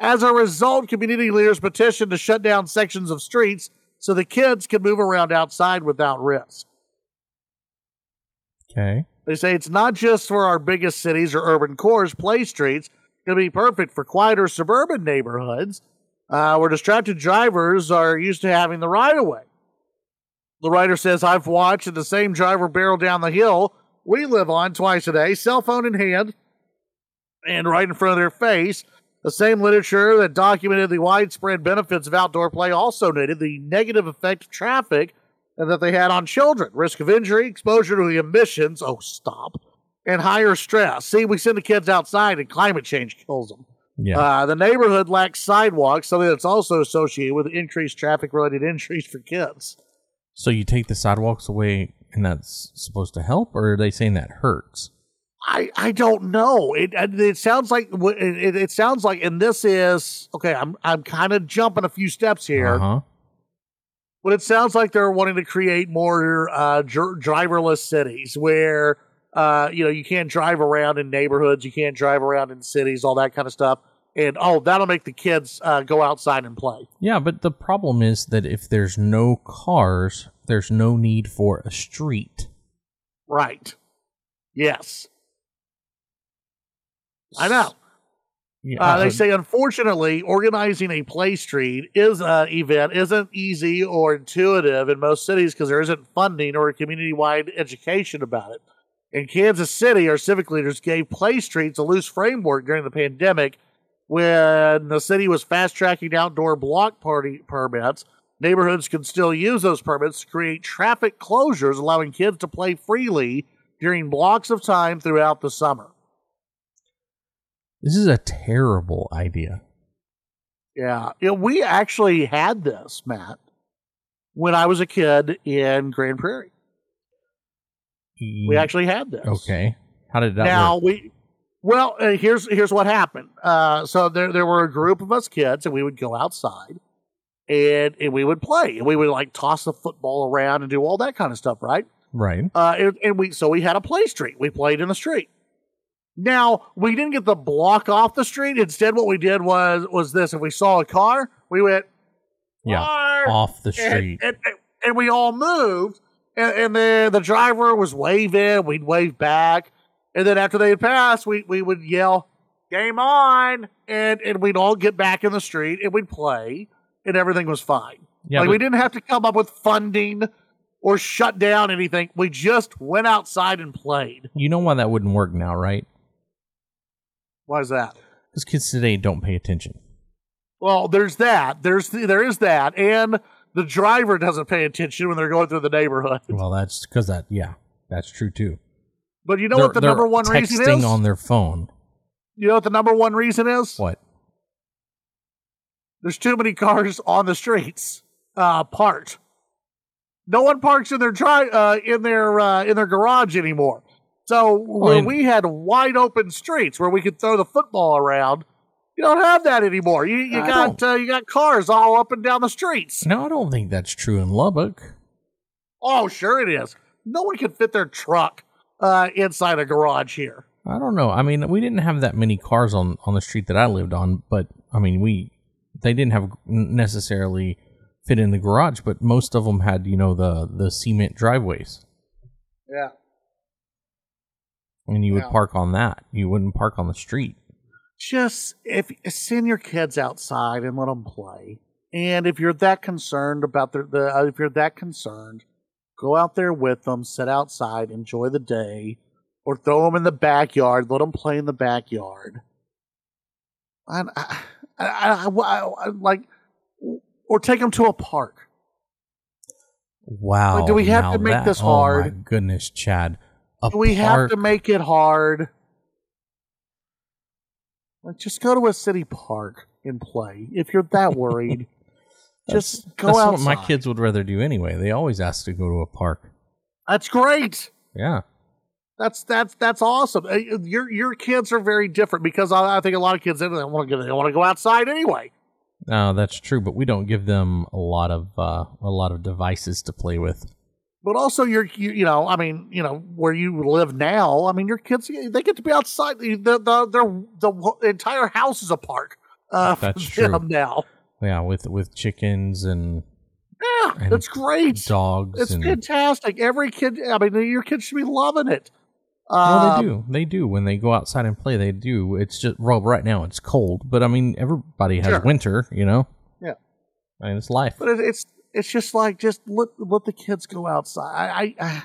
As a result, community leaders petitioned to shut down sections of streets so the kids could move around outside without risk. Okay. They say it's not just for our biggest cities or urban cores. Play streets can be perfect for quieter suburban neighborhoods uh, where distracted drivers are used to having the right of way. The writer says, I've watched the same driver barrel down the hill we live on twice a day, cell phone in hand, and right in front of their face. The same literature that documented the widespread benefits of outdoor play also noted the negative effect of traffic that they had on children risk of injury, exposure to the emissions. Oh, stop. And higher stress. See, we send the kids outside and climate change kills them. Yeah. Uh, the neighborhood lacks sidewalks, something that's also associated with increased traffic related injuries for kids. so you take the sidewalks away, and that's supposed to help, or are they saying that hurts? I, I don't know. It it sounds like it, it sounds like, and this is okay. I'm I'm kind of jumping a few steps here. Uh huh. But it sounds like they're wanting to create more uh, dr- driverless cities where uh, you know you can't drive around in neighborhoods, you can't drive around in cities, all that kind of stuff. And oh, that'll make the kids uh, go outside and play. Yeah, but the problem is that if there's no cars, there's no need for a street. Right. Yes. I know. Yeah, Uh, they say, unfortunately, organizing a play street is an event isn't easy or intuitive in most cities because there isn't funding or community wide education about it. In Kansas City, our civic leaders gave play streets a loose framework during the pandemic when the city was fast tracking outdoor block party permits. Neighborhoods can still use those permits to create traffic closures, allowing kids to play freely during blocks of time throughout the summer. this is a terrible idea. Yeah. yeah, we actually had this, Matt, when I was a kid in Grand Prairie. We actually had this. Okay. How did that now work? we, well, uh, here's here's what happened. Uh, so there there were a group of us kids, and we would go outside, and and we would play, and we would like toss the football around and do all that kind of stuff, right? Right. Uh, and, and we so we had a play street. We played in the street. Now we didn't get the block off the street. Instead, what we did was was this: if we saw a car, we went Yeah. Off the street. and, and, and we all moved, and, and then the driver was waving. We'd wave back, and then after they had passed, we we would yell "Game on!" and and we'd all get back in the street and we'd play, and everything was fine. yeah. like we didn't have to come up with funding or shut down anything. We just went outside and played. you know why that wouldn't work now, right? Why is that? Because kids today don't pay attention. Well, there's that. There's there is that, and the driver doesn't pay attention when they're going through the neighborhood. Well, that's because that. Yeah, that's true too. But you know They're- what the number one reason texting is? on their phone. you know what the number one reason is? What? There's too many cars on the streets uh, parked. No one parks in their dri- uh, in their uh, in their garage anymore. So where and- we had wide open streets where we could throw the football around, you don't have that anymore. You you I got uh, you got cars all up and down the streets. No, I don't think that's true in Lubbock. Oh, sure it is. No one can fit their truck uh, inside a garage here. I don't know. I mean, we didn't have that many cars on on the street that I lived on, but I mean, we they didn't have necessarily fit in the garage, but most of them had you know the the cement driveways, Yeah. and you would park on that. You wouldn't park on the street. Just if send your kids outside and let them play. And if you're that concerned about the, the uh, if you're that concerned, go out there with them, sit outside, enjoy the day, or throw them in the backyard, let them play in the backyard. And I, I, I, I, I like, or take them to a park. Wow! do we have to make that- this Oh my hard? goodness, Chad! A Do we have to make it hard? Like, just go to a city park and play. If you're that worried, just go That's outside. what my kids would rather do anyway. They always ask to go to a park. That's great. Yeah. That's that's that's awesome. Uh, Your your kids are very different because I, I think a lot of kids they don't want to they want to go outside anyway. No, that's true, but we don't give them a lot of uh, a lot of devices to play with. But also, you're you, you know I mean you know where you live now. I mean your kids they get to be outside. The the the, their- the entire house is a park. Uh, for That's true. them now. Yeah, with with chickens and Yeah, And that's great. dogs. It's and, fantastic. Every kid, I mean, your kids should be loving it. Well, Um, they do. They do when they go outside and play. They do. It's just well, right now it's cold, but I mean, everybody has Sure. winter. You know. Yeah. I mean, it's life. But it, it's it's just like just let let the kids go outside. I, I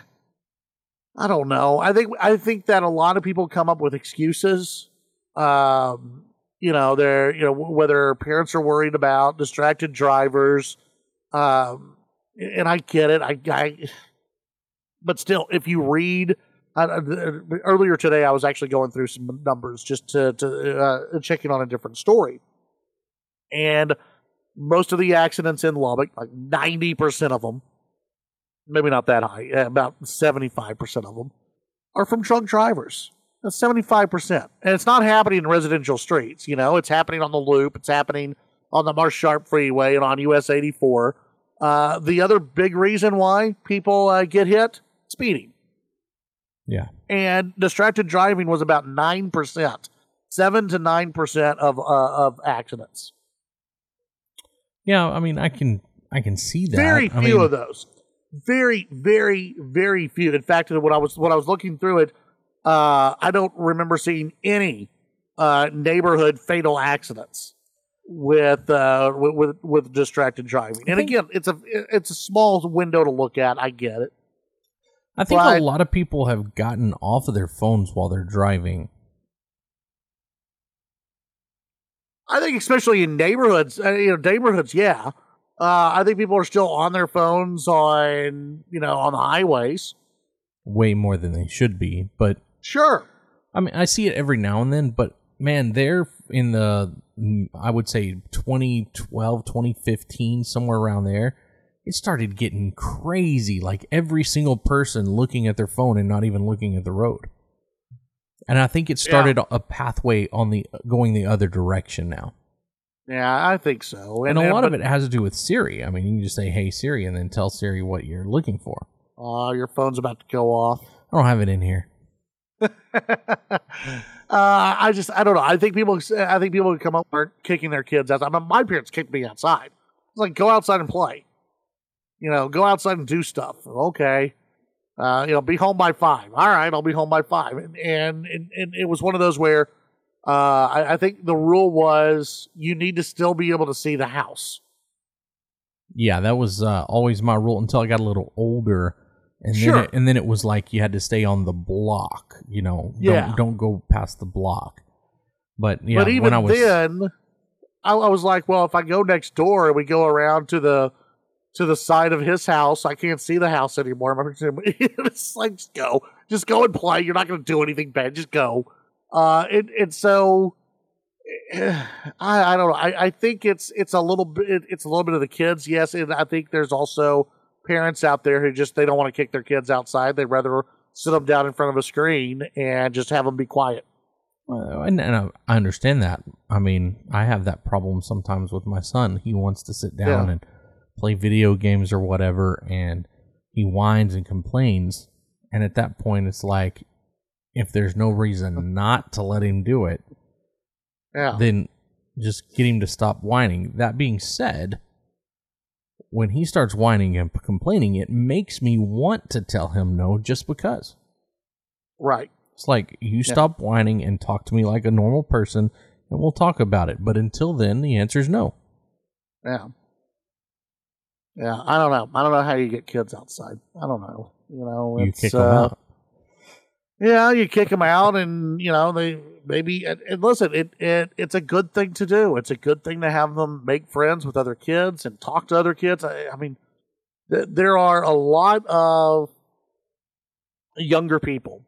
I don't know. I think I think that a lot of people come up with excuses. Um, you know, they're you know whether parents are worried about distracted drivers. Um, and I get it. I, I but still, if you read. Uh, earlier today, I was actually going through some numbers just to, to uh, checking on a different story, and most of the accidents in Lubbock, like ninety percent of them, maybe not that high, uh, about seventy-five percent of them, are from drunk drivers. That's seventy-five percent, and it's not happening in residential streets. You know, it's happening on the Loop, it's happening on the Marsha Sharp Freeway and on US eighty-four. Uh, the other big reason why people uh, get hit: speeding Yeah. and distracted driving was about nine percent, seven to nine percent of uh, of accidents. Yeah. I mean, I can I can see that. Very I few mean, of those. very, very, very few. In fact, when I was when I was looking through it, uh, I don't remember seeing any uh, neighborhood fatal accidents with uh, with, with with distracted driving. And again, it's a it's a small window to look at. I get it. I think But- a lot of people have gotten off of their phones while they're driving. I think especially in neighborhoods, uh, you know, neighborhoods, yeah. Uh, I think people are still on their phones on you know on the highways. way more than they should be. But Sure. I mean, I see it every now and then. But man, they're in the I would say 2012, 2015, somewhere around there. It started getting crazy. Like every single person looking at their phone and not even looking at the road. And I think it started a pathway on the going the other direction now. Yeah, I think so. And, a lot of it has to do with Siri. I mean, you can just say, "Hey Siri," and then tell Siri what you're looking for. uh, your phone's about to go off. I don't have it in here. uh, I just I don't know. I think people I think people would come up and kicking their kids out. I mean, my parents kicked me outside. It's like go outside and play. You know, go outside and do stuff. Okay. Uh, you know, be home by five. All right, I'll be home by five. And and and, and it was one of those where uh, I, I think the rule was you need to still be able to see the house. Yeah, that was uh, always my rule until I got a little older, and Sure. then it, and then it was like you had to stay on the block. You know, Yeah. don't don't go past the block. But yeah, but even when I was then, I, I was like, well, if I go next door and we go around to the to the side of his house, I can't see the house anymore. it's like just go, just go and play. You're not going to do anything bad. Just go. Uh, and and so I I don't know. I, I think it's it's a little bit it's a little bit of the kids, yes, and I think there's also parents out there who just they don't want to kick their kids outside. They'd rather sit them down in front of a screen and just have them be quiet. Uh, and, and I- I understand that. I mean, I have that problem sometimes with my son. He wants to sit down Yeah. and play video games or whatever, and he whines and complains. And at that point, it's like, if there's no reason not to let him do it, Yeah. then just get him to stop whining. That being said, when he starts whining and complaining, it makes me want to tell him no just because. right. It's like you stop whining and talk to me like a normal person and we'll talk about it. But until then, the answer is no. Yeah. Yeah, I don't know. I don't know how you get kids outside. I don't know. You know, You it's, kick them uh, out. Yeah, you kick them out, and you know they maybe. And, and listen, it, it it's a good thing to do. It's a good thing to have them make friends with other kids and talk to other kids. I, I mean, th- there are a lot of younger people,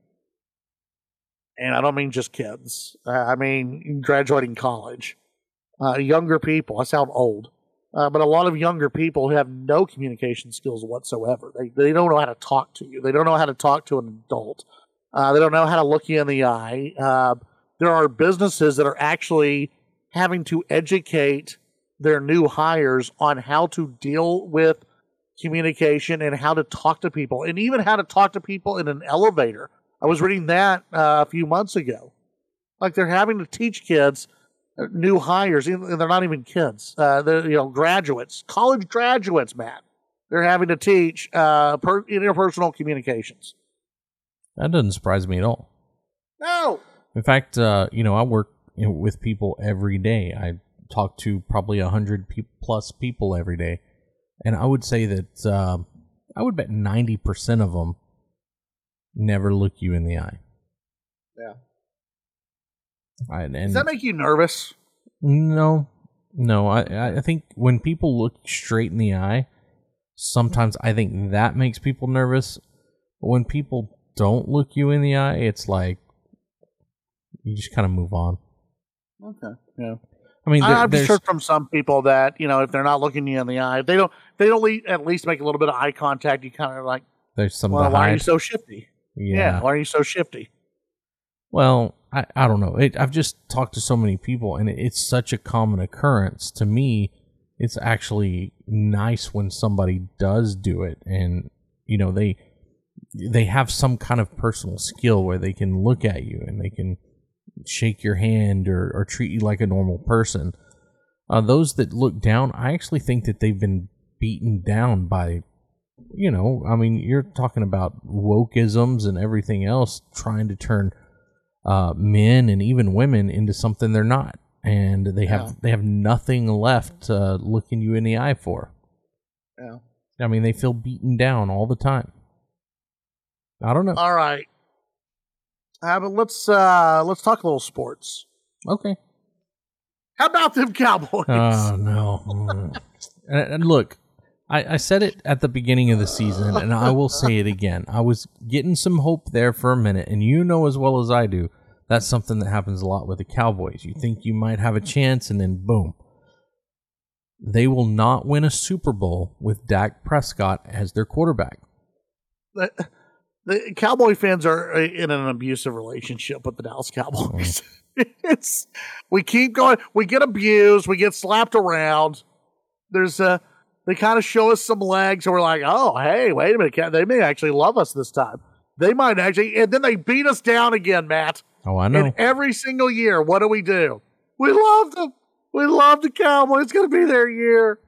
and I don't mean just kids. I mean graduating college. Uh, younger people. I sound old. Uh, but a lot of younger people who have no communication skills whatsoever. They they don't know how to talk to you. They don't know how to talk to an adult. Uh, they don't know how to look you in the eye. Uh, there are businesses that are actually having to educate their new hires on how to deal with communication and how to talk to people, and even how to talk to people in an elevator. I was reading that uh, a few months ago. Like they're having to teach kids new hires, and they're not even kids. Uh, they're you know graduates, college graduates, Matt. They're having to teach uh, per- interpersonal communications. That doesn't surprise me at all. No, In fact, uh, you know, I work you know, with people every day. I talk to probably a hundred pe- plus people every day, and I would say that uh, I would bet ninety percent of them never look you in the eye. Yeah. I, does that make you nervous? no, no. I I think when people look straight in the eye, sometimes I think that makes people nervous. But when people don't look you in the eye, it's like you just kind of move on. Okay, yeah. I mean, there- I've there's, just heard from some people that you know if they're not looking you in the eye, if they don't. They don't at least make a little bit of eye contact. You kind of like, there's some well, why are you so shifty? yeah. why are you so shifty? Well, I, I don't know. It, I've just talked to so many people, and it, it's such a common occurrence. To me, it's actually nice when somebody does do it, and you know they they have some kind of personal skill where they can look at you and they can shake your hand or, or treat you like a normal person. Uh, those that look down, I actually think that they've been beaten down by you know, I mean, you're talking about wokeisms and everything else, trying to turn uh, men and even women into something they're not, and they have Yeah. they have nothing left to look in you in the eye for. Yeah. I mean, they feel beaten down all the time. I don't know. All right. Uh, but let's uh let's talk a little sports. Okay. How about them Cowboys? Oh no! And, and look, I, I said it at the beginning of the season, and I will say it again. I was getting some hope there for a minute, and you know as well as I do that's something that happens a lot with the Cowboys. You think you might have a chance, and then boom, they will not win a Super Bowl with Dak Prescott as their quarterback. the, the Cowboy fans are uh, in an abusive relationship with the Dallas Cowboys. Mm. it's we keep going, we get abused, we get slapped around. There's a they kind of show us some legs, and we're like, oh hey, wait a minute, they may actually love us this time. They might actually, and then they beat us down again, Matt. Oh, I know. And every single year, what do we do? We love them. We love the Cowboys. It's going to be their year.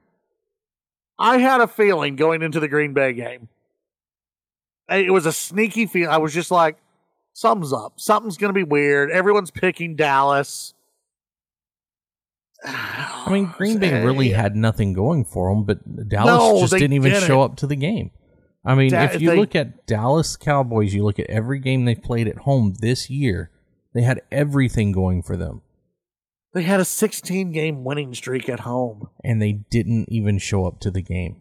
I had a feeling going into the Green Bay game. It was a sneaky feeling. I was just like, something's up. Something's going to be weird. Everyone's picking Dallas. I mean, Green Bay really had nothing going for them, but Dallas No, just didn't even didn't. show up to the game. I mean, Da- if you they- look at Dallas Cowboys, you look at every game they've played at home this year, they had everything going for them, They had a 16 game winning streak at home. and they didn't even show up to the game.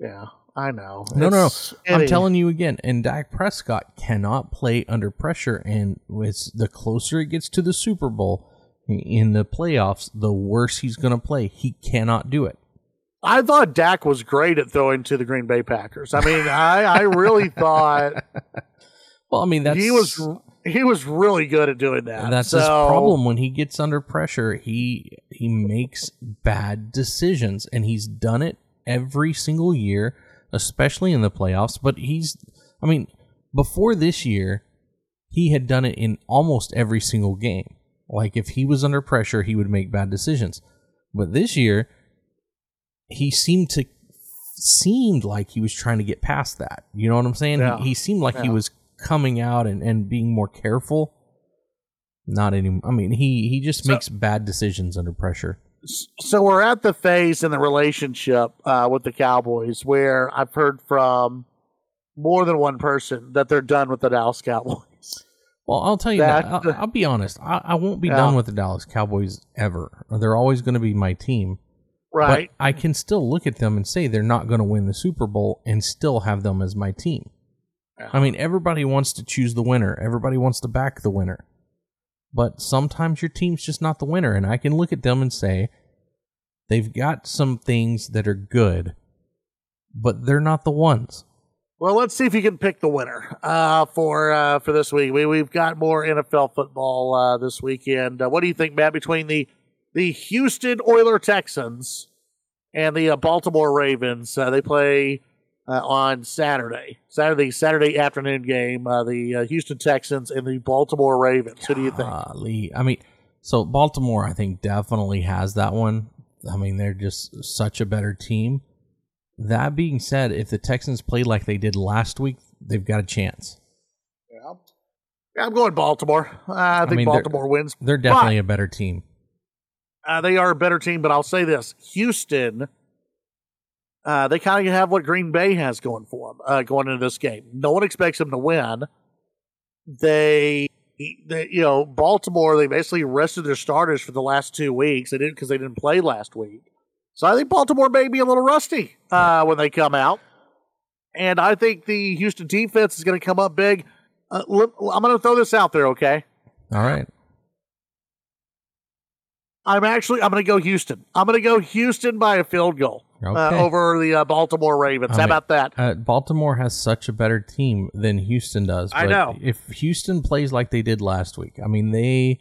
Yeah, I know. No, no, no. I'm telling you again, and Dak Prescott cannot play under pressure, and with the closer it gets to the Super Bowl in the playoffs, the worse he's going to play. He cannot do it. I thought Dak was great at throwing to the Green Bay Packers. I mean, I, I really thought Well, I mean, that's he was he was really good at doing that. That's so, his problem when he gets under pressure. He he makes bad decisions, and he's done it every single year, especially in the playoffs. But he's, I mean, before this year, he had done it in almost every single game. Like if he was under pressure, he would make bad decisions. But this year, he seemed to seemed like he was trying to get past that. You know what I'm saying? Yeah. He, he seemed like he was coming out and, and being more careful. Not any. I mean, he he just So- makes bad decisions under pressure. So we're at the phase in the relationship uh, with the Cowboys where I've heard from more than one person that they're done with the Dallas Cowboys. Well, I'll tell you that. I'll, I'll be honest. I, I won't be Yeah. done with the Dallas Cowboys ever. They're always going to be my team. Right? But I can still look at them and say they're not going to win the Super Bowl and still have them as my team. Yeah. I mean, everybody wants to choose the winner. Everybody wants to back the winner. But sometimes your team's just not the winner, and I can look at them and say they've got some things that are good, but they're not the ones. Well, let's see if you can pick the winner uh, for uh, for this week. We we've got more NFL football uh, this weekend. Uh, what do you think, Matt? Between the the Houston Oiler Texans and the uh, Baltimore Ravens, uh, they play on Saturday, Saturday Saturday afternoon game. The Houston Texans and the Baltimore Ravens. Who do you think? Golly. I mean, so Baltimore, I think, definitely has that one. I mean, they're just such a better team. That being said, if the Texans play like they did last week, they've got a chance. Yeah. Yeah, I'm going Baltimore. Uh, I think mean, they're- Baltimore wins. They're definitely a better team. Uh, they are a better team, but I'll say this: Houston, uh, they kind of have what Green Bay has going for them uh, going into this game. No one expects them to win. They, they, you know, Baltimore. They basically rested their starters for the last two weeks. They didn't because they didn't play last week. So I think Baltimore may be a little rusty uh, when they come out, and I think the Houston defense is going to come up big. Uh, I'm going to throw this out there, okay? All right. I'm actually I'm going to go Houston. I'm going to go Houston by a field goal uh, over the uh, Baltimore Ravens. I How mean, about that? Uh, Baltimore has such a better team than Houston does. I know. If Houston plays like they did last week, I mean, they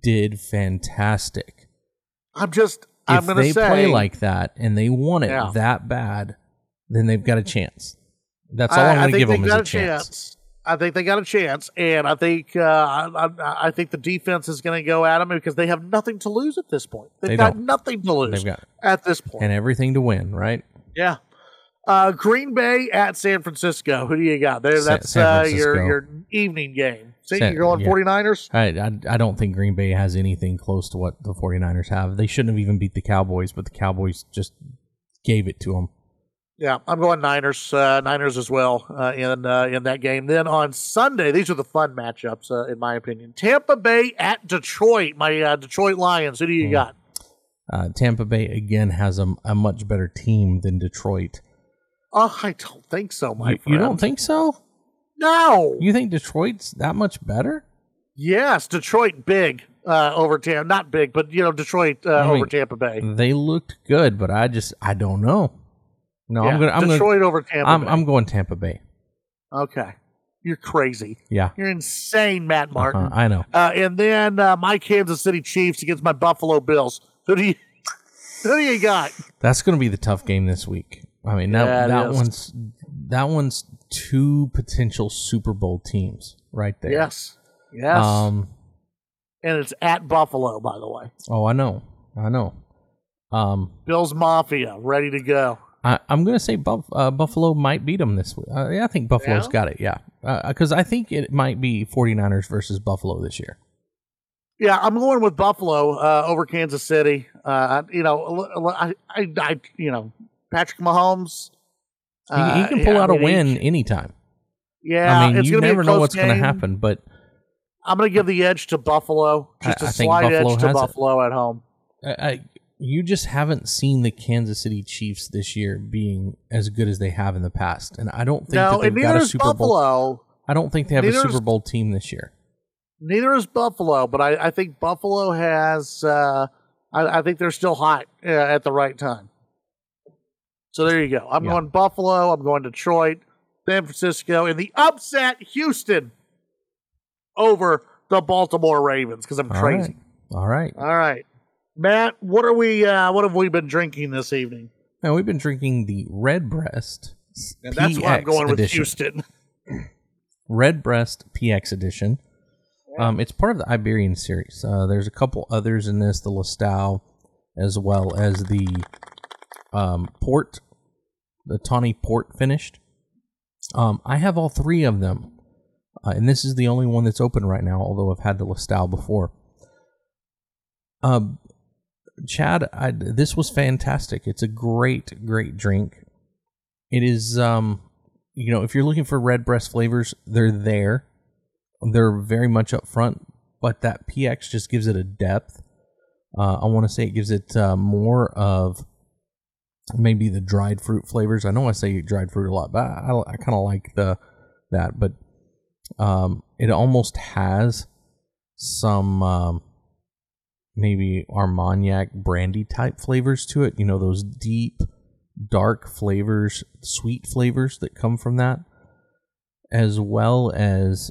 did fantastic. I'm just I'm if they say play like that and they want it Yeah. that bad, then they've got a chance. That's all I, am going to think give them is got a chance. I think they got a chance, and I think uh, I, I, think the defense is going to go at them because they have nothing to lose at this point. They've They got don't. nothing to lose They've got at this and everything to win, right? yeah. Uh, Green Bay at San Francisco. Who do you got there? That's uh, your your evening game. See, you're going yeah. 49ers? I, I I don't think Green Bay has anything close to what the 49ers have. They shouldn't have even beat the Cowboys, but the Cowboys just gave it to them. Yeah, I'm going Niners. Uh, Niners as well uh, in uh, in that game. Then on Sunday, these are the fun matchups, uh, in my opinion. Tampa Bay at Detroit. My uh, Detroit Lions. Who do you Hmm. got? Uh, Tampa Bay again has a, a much better team than Detroit. Oh, I don't think so, my You, friend. you don't think so? No. You think Detroit's that much better? yes, Detroit big uh, over Tampa. Not big, but you know Detroit uh, I mean, over Tampa Bay. They looked good, but I just I don't know. No, yeah, I'm gonna I'm gonna Detroit over Tampa I'm Bay. I'm going Tampa Bay. okay, you're crazy. Yeah, You're insane, Matt Martin. uh, I know. Uh, and then uh, my Kansas City Chiefs against my Buffalo Bills. Who do you who do you got? That's going to be the tough game this week. I mean, that Yeah, that is. one's that one's two potential Super Bowl teams right there. Yes, yes. Um. and it's at Buffalo, by the way. Oh, I know. I know. Um. Bills Mafia ready to go. I, I'm going to say Buff, uh, Buffalo might beat them this week. Uh, yeah, I think Buffalo's Yeah? got it. Yeah, because I think it might be 49ers versus Buffalo this year. Yeah, I'm going with Buffalo uh, over Kansas City. Uh, you know, I, I, I, you know, Patrick Mahomes. He, uh, he can pull yeah, out I a mean, win he- anytime. yeah, I mean, it's you never know what's going to happen, but I'm going to give the edge to Buffalo. Just I- a I slight Buffalo edge to has it. Buffalo at home. I, I, you just haven't seen the Kansas City Chiefs this year being as good as they have in the past, and I don't think No, that they've got a Super Bowl. I don't think they have a Super Bowl team this year. Neither is Buffalo, but I, I think Buffalo has. Uh, I, I think they're still hot uh, at the right time. So there you go. I'm Yeah. going Buffalo. I'm going Detroit, San Francisco, and the upset Houston over the Baltimore Ravens because I'm All crazy. right. All right. All right, Matt. What are we? Uh, what have we been drinking this evening? Now we've been drinking the Redbreast. And that's why I'm PX going with edition. Houston. Redbreast PX edition. Um, it's part of the Iberian series. Uh, there's a couple others in this, the Lustau, as well as the um, port, the tawny port finished. Um, I have all three of them, uh, and this is the only one that's open right now. Although I've had the Lustau before. Um, Chad, I, this was fantastic. It's a great, great drink. It is, um, you know, if you're looking for Redbreast flavors, they're there. They're very much up front, but that PX just gives it a depth. Uh, I want to say it gives it uh, more of maybe the dried fruit flavors. I know I say dried fruit a lot, but I, I kind of like the that. But um, it almost has some um, maybe Armagnac brandy type flavors to it. You know, those deep, dark flavors, sweet flavors that come from that, as well as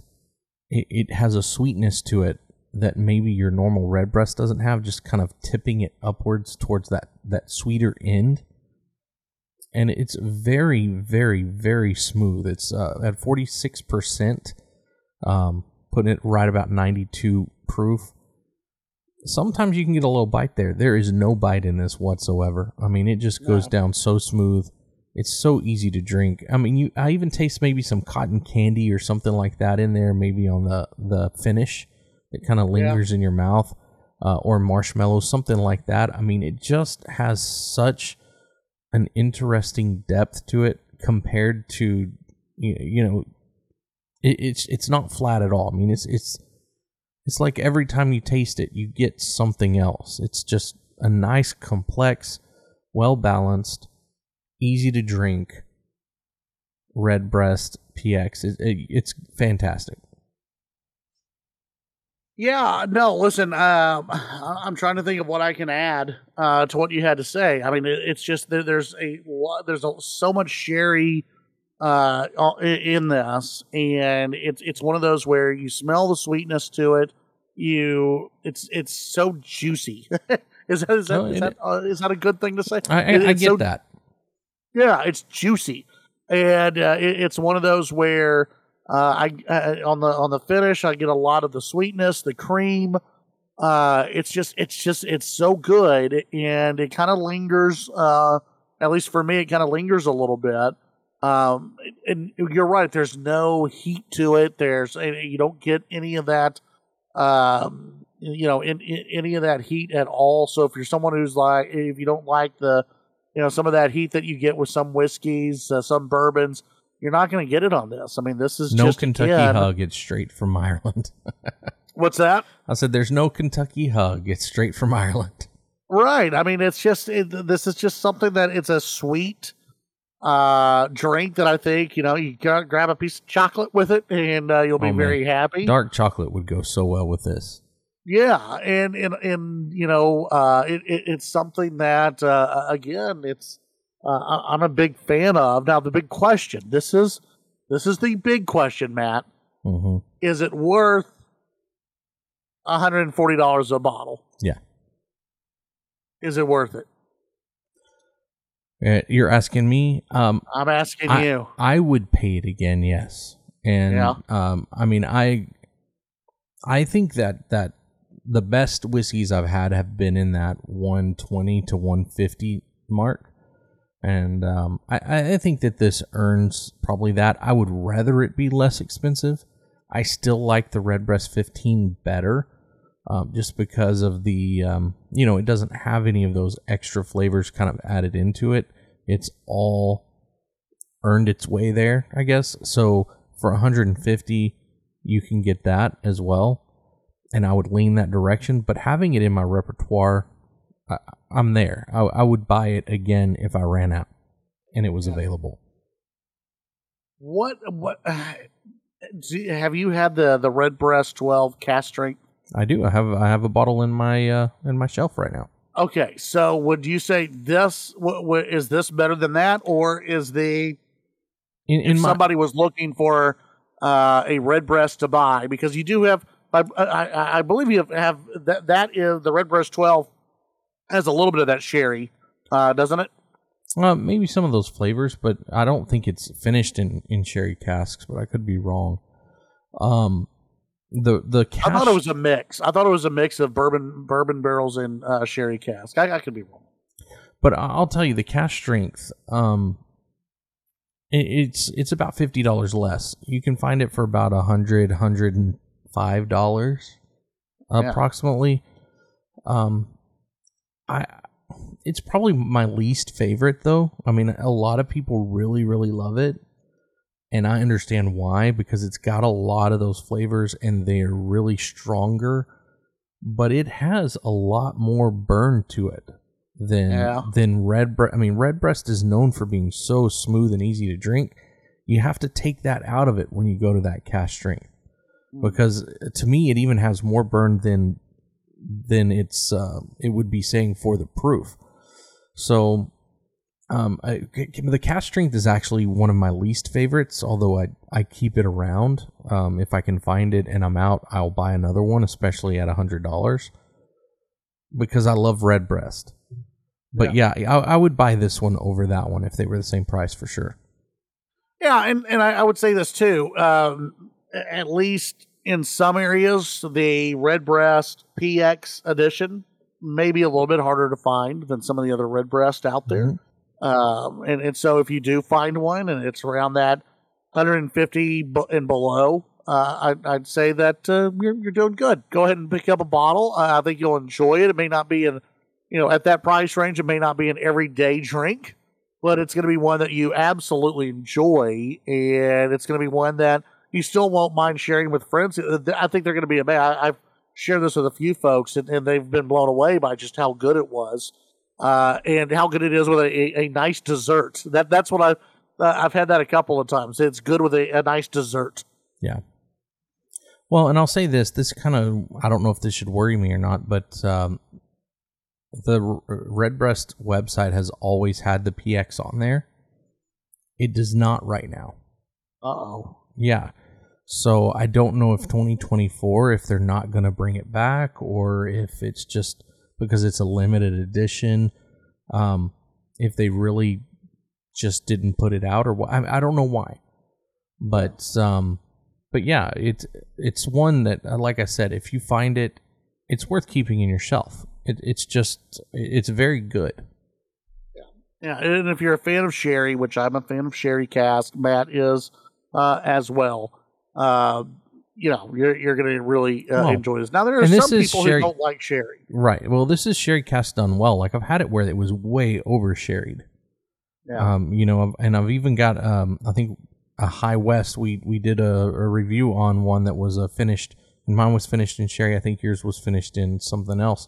it, it has a sweetness to it that maybe your normal Redbreast doesn't have, just kind of tipping it upwards towards that, that sweeter end. And it's very, very, very smooth. It's uh, at 46%, um, putting it right about 92 proof sometimes you can get a little bite there. There is no bite in this whatsoever. I mean, it just goes down so smooth. It's so easy to drink. I mean, you I even taste maybe some cotton candy or something like that in there, maybe on the the finish that kind of lingers in your mouth, uh, or marshmallows, something like that. I mean, it just has such an interesting depth to it compared to you know it, it's it's not flat at all. I mean, it's it's it's like every time you taste it, you get something else. It's just a nice, complex, well balanced, easy to drink Redbreast PX. It, it, it's fantastic. Yeah, no, listen, um, I'm trying to think of what I can add uh, to what you had to say. I mean, it, it's just there, there's a there's a, so much sherry uh, in this, and it's it's one of those where you smell the sweetness to it. You, it's it's so juicy. is that is that, No, is it- that, uh, is that a good thing to say? I, I, It- I get so that. yeah, it's juicy, and uh, it, it's one of those where uh, I uh, on the on the finish I get a lot of the sweetness, the cream. Uh, it's just it's just it's so good, and it kind of lingers uh, At least for me, it kind of lingers a little bit. Um, and you're right. There's no heat to it. There's you don't get any of that. Um, you know, in, in, any of that heat at all. So if you're someone who's like, if you don't like the, you know, some of that heat that you get with some whiskeys, uh, some bourbons, you're not going to get it on this. I mean, this is no Kentucky hug. It's straight from Ireland. What's that? I said, "There's no Kentucky hug. It's straight from Ireland." Right. I mean, it's just it, this is just something that it's a sweet uh drink that I think you know you grab a piece of chocolate with it and uh, you'll be Oh, very happy. Dark chocolate would go so well with this. Yeah, and and and you know, uh, it, it it's something that uh, again, it's uh, I- I'm a big fan of. Now, the big question this is this is the big question, Matt. hmm Is it worth 140 dollars a bottle? Yeah. Is it worth it? Uh, You're asking me. Um, I'm asking I- you. I would pay it again, yes. And Yeah. um, I mean, I I think that that the best whiskeys I've had have been in that 120 to 150 mark, and um, I I think that this earns probably that. I would rather it be less expensive. I still like the Redbreast 15 better. Um, just because of the, um, you know, it doesn't have any of those extra flavors kind of added into it. It's all earned its way there, I guess. So for 150, you can get that as well, and I would lean that direction. But having it in my repertoire, I, I'm there. I, I would buy it again if I ran out and it was available. What what? do have you had the the Redbreast 12 cask strength? I do. I have I have a bottle in my uh, in my shelf right now. Okay, so would you say this w- w- is this better than that, or is the In, in if my somebody was looking for uh, a redbreast to buy because you do have I, I, I believe you have, have that that is the redbreast 12 has a little bit of that sherry uh, doesn't it uh, maybe some of those flavors, but I don't think it's finished in in sherry casks. But I could be wrong. Um, the the cask, i thought it was a mix i thought it was a mix of bourbon bourbon barrels and uh, sherry cask I, I could be wrong but I'll tell you the cask strength. Um, it, it's it's about fifty dollars less. You can find it for about a hundred, hundred and five dollars, Yeah. approximately. Um, I it's probably my least favorite though. I mean, a lot of people really really love it, and I understand why because it's got a lot of those flavors and they're really stronger. But it has a lot more burn to it than Yeah. than Redbreast. I mean, Redbreast is known for being so smooth and easy to drink. You have to take that out of it when you go to that cask strength because uh, to me it even has more burn than than it's uh, it would be saying for the proof. So um, I, the cask strength is actually one of my least favorites. Although I I keep it around. Um, if I can find it and I'm out, I'll buy another one, especially at a hundred dollars, because I love Redbreast. But yeah, I, I would buy this one over that one if they were the same price for sure. Yeah, and, and I, I would say this too. Um, at least in some areas, the Redbreast PX edition may be a little bit harder to find than some of the other Redbreast out there. Um, and, and so if you do find one and it's around that 150 and below, uh, I'd, I'd say that uh, you're, you're doing good. Go ahead and pick up a bottle. Uh, I think you'll enjoy it. It may not be an, you know, at that price range, it may not be an everyday drink but it's going to be one that you absolutely enjoy, and it's going to be one that you still won't mind sharing with friends. Uh, I think they're going to be amazed. I, I've shared this with a few folks, and, and they've been blown away by just how good it was, uh, and how good it is with a, a, nice dessert. That that's what I've uh, I've had that a couple of times. It's good with a, a nice dessert. Yeah. Well, and I'll say this: this kind of I don't know if this should worry me or not, but um, the R- Redbreast website has always had the PX on there. It does not right now. Uh oh. Yeah. So I don't know if 2024 if they're not going to bring it back or if it's just because it's a limited edition. Um, if they really just didn't put it out or what I, I don't know why. But um, but yeah, it's it's one that uh, like I said, if you find it, it's worth keeping in your shelf. It, it's just it's very good. Yeah, and if you're a fan of sherry, which I'm a fan of sherry cask, Matt is uh, as well. Uh, you know, you're you're going to really uh, Oh. enjoy this. Now there are some people sherry- who don't like sherry. Right. Well, this is sherry cask done well. Like I've had it where it was way over sherried. Yeah. Um, you know, and I've even got um, I think a High West. We we did a, a review on one that was uh, finished, and mine was finished in sherry. I think yours was finished in something else.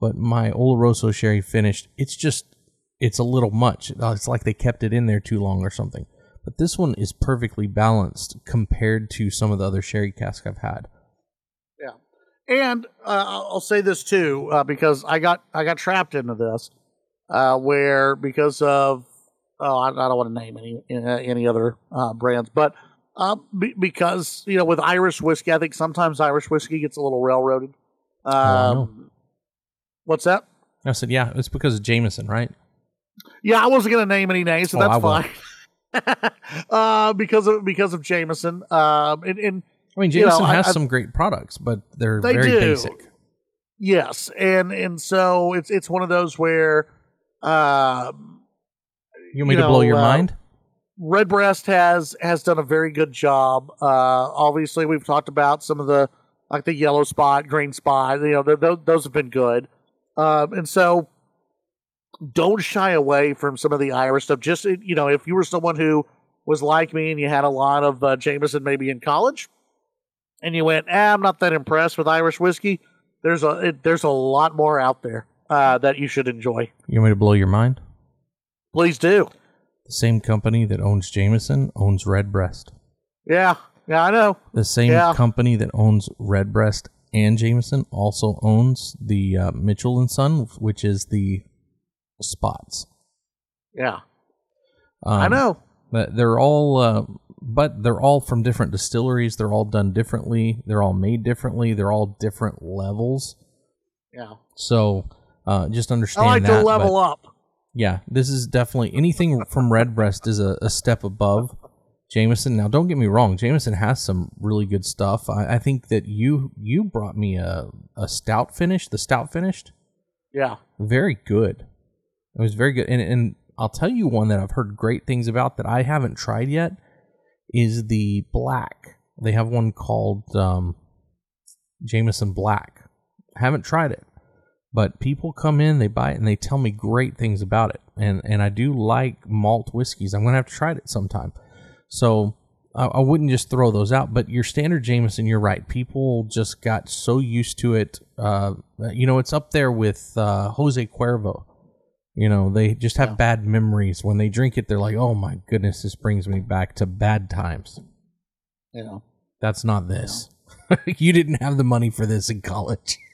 But my Oloroso sherry finished. It's just it's a little much. Uh, It's like they kept it in there too long or something. But this one is perfectly balanced compared to some of the other sherry cask I've had. Yeah, and uh, I'll say this too, uh, because I got I got trapped into this, uh, where because of oh I, I don't want to name any any other uh, brands, but uh, be, because you know with Irish whiskey, I think sometimes Irish whiskey gets a little railroaded. Oh. Um, what's that? I said, yeah, it's because of Jameson, right? Yeah, I wasn't going to name any names, so Oh, that's I fine. uh, because of because of Jameson, um, and, and I mean, You know, Jameson has I- some great products, but they're They very do. basic. Yes, and and so it's it's one of those where um, You want me You to blow your uh, mind? Redbreast has has done a very good job. Uh, obviously, we've talked about some of the like the yellow spot, green spot. You know, th- th- those have been good, um, and so don't shy away from some of the Irish stuff. Just you know, if you were someone who was like me and you had a lot of uh, Jameson maybe in college, and you went, ah, I'm not that impressed with Irish whiskey. There's a it, there's a lot more out there uh, that you should enjoy. You want me to blow your mind? Please do. The same company that owns Jameson owns Redbreast. Yeah, yeah, I know. The same Yeah. company that owns Redbreast and Jameson also owns the uh, Mitchell and Son, which is the spots. Yeah, Um, I know. But they're all, uh, but they're all from different distilleries. They're all done differently. They're all made differently. They're all different levels. Yeah. So uh, just understand. I like that. to level up. Yeah, this is definitely anything from Redbreast is a, a step above Jameson. Now, don't get me wrong, Jameson has some really good stuff. I, I think that you you brought me a, a stout finish, the stout finished, Yeah. very good. It was very good, and and I'll tell you one that I've heard great things about that I haven't tried yet is the black. They have one called um, Jameson Black. I haven't tried it, but people come in, they buy it, and they tell me great things about it. And and I do like malt whiskeys. I'm gonna have to try it sometime. So I, I wouldn't just throw those out. But your standard Jameson, you're right. People just got so used to it. Uh, you know, it's up there with uh, Jose Cuervo. You know, they just have Yeah. bad memories when they drink it. They're like, "Oh my goodness, this brings me back to bad times." You know. That's not this. you didn't have the money for this in college.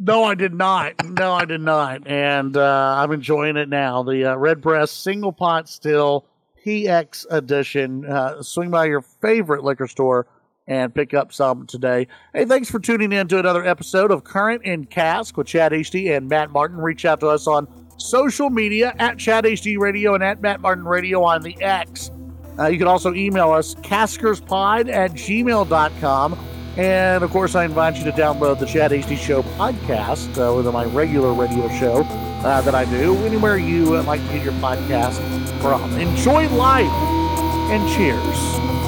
No, I did not. No, I did not. And uh, I'm enjoying it now. The uh, Redbreast Single Pot Still PX Edition. Uh, swing by your favorite liquor store and pick up some today. Hey, thanks for tuning in to another episode of Current and Cask with Chad HD and Matt Martin. Reach out to us on social media at Chad HD Radio and at Matt Martin Radio on the X. Uh, you can also email us, caskerspod at gmail.com. And of course, I invite you to download the Chad HD Show podcast uh, with my regular radio show uh, that I do anywhere you like to get your podcast from. Enjoy life and cheers.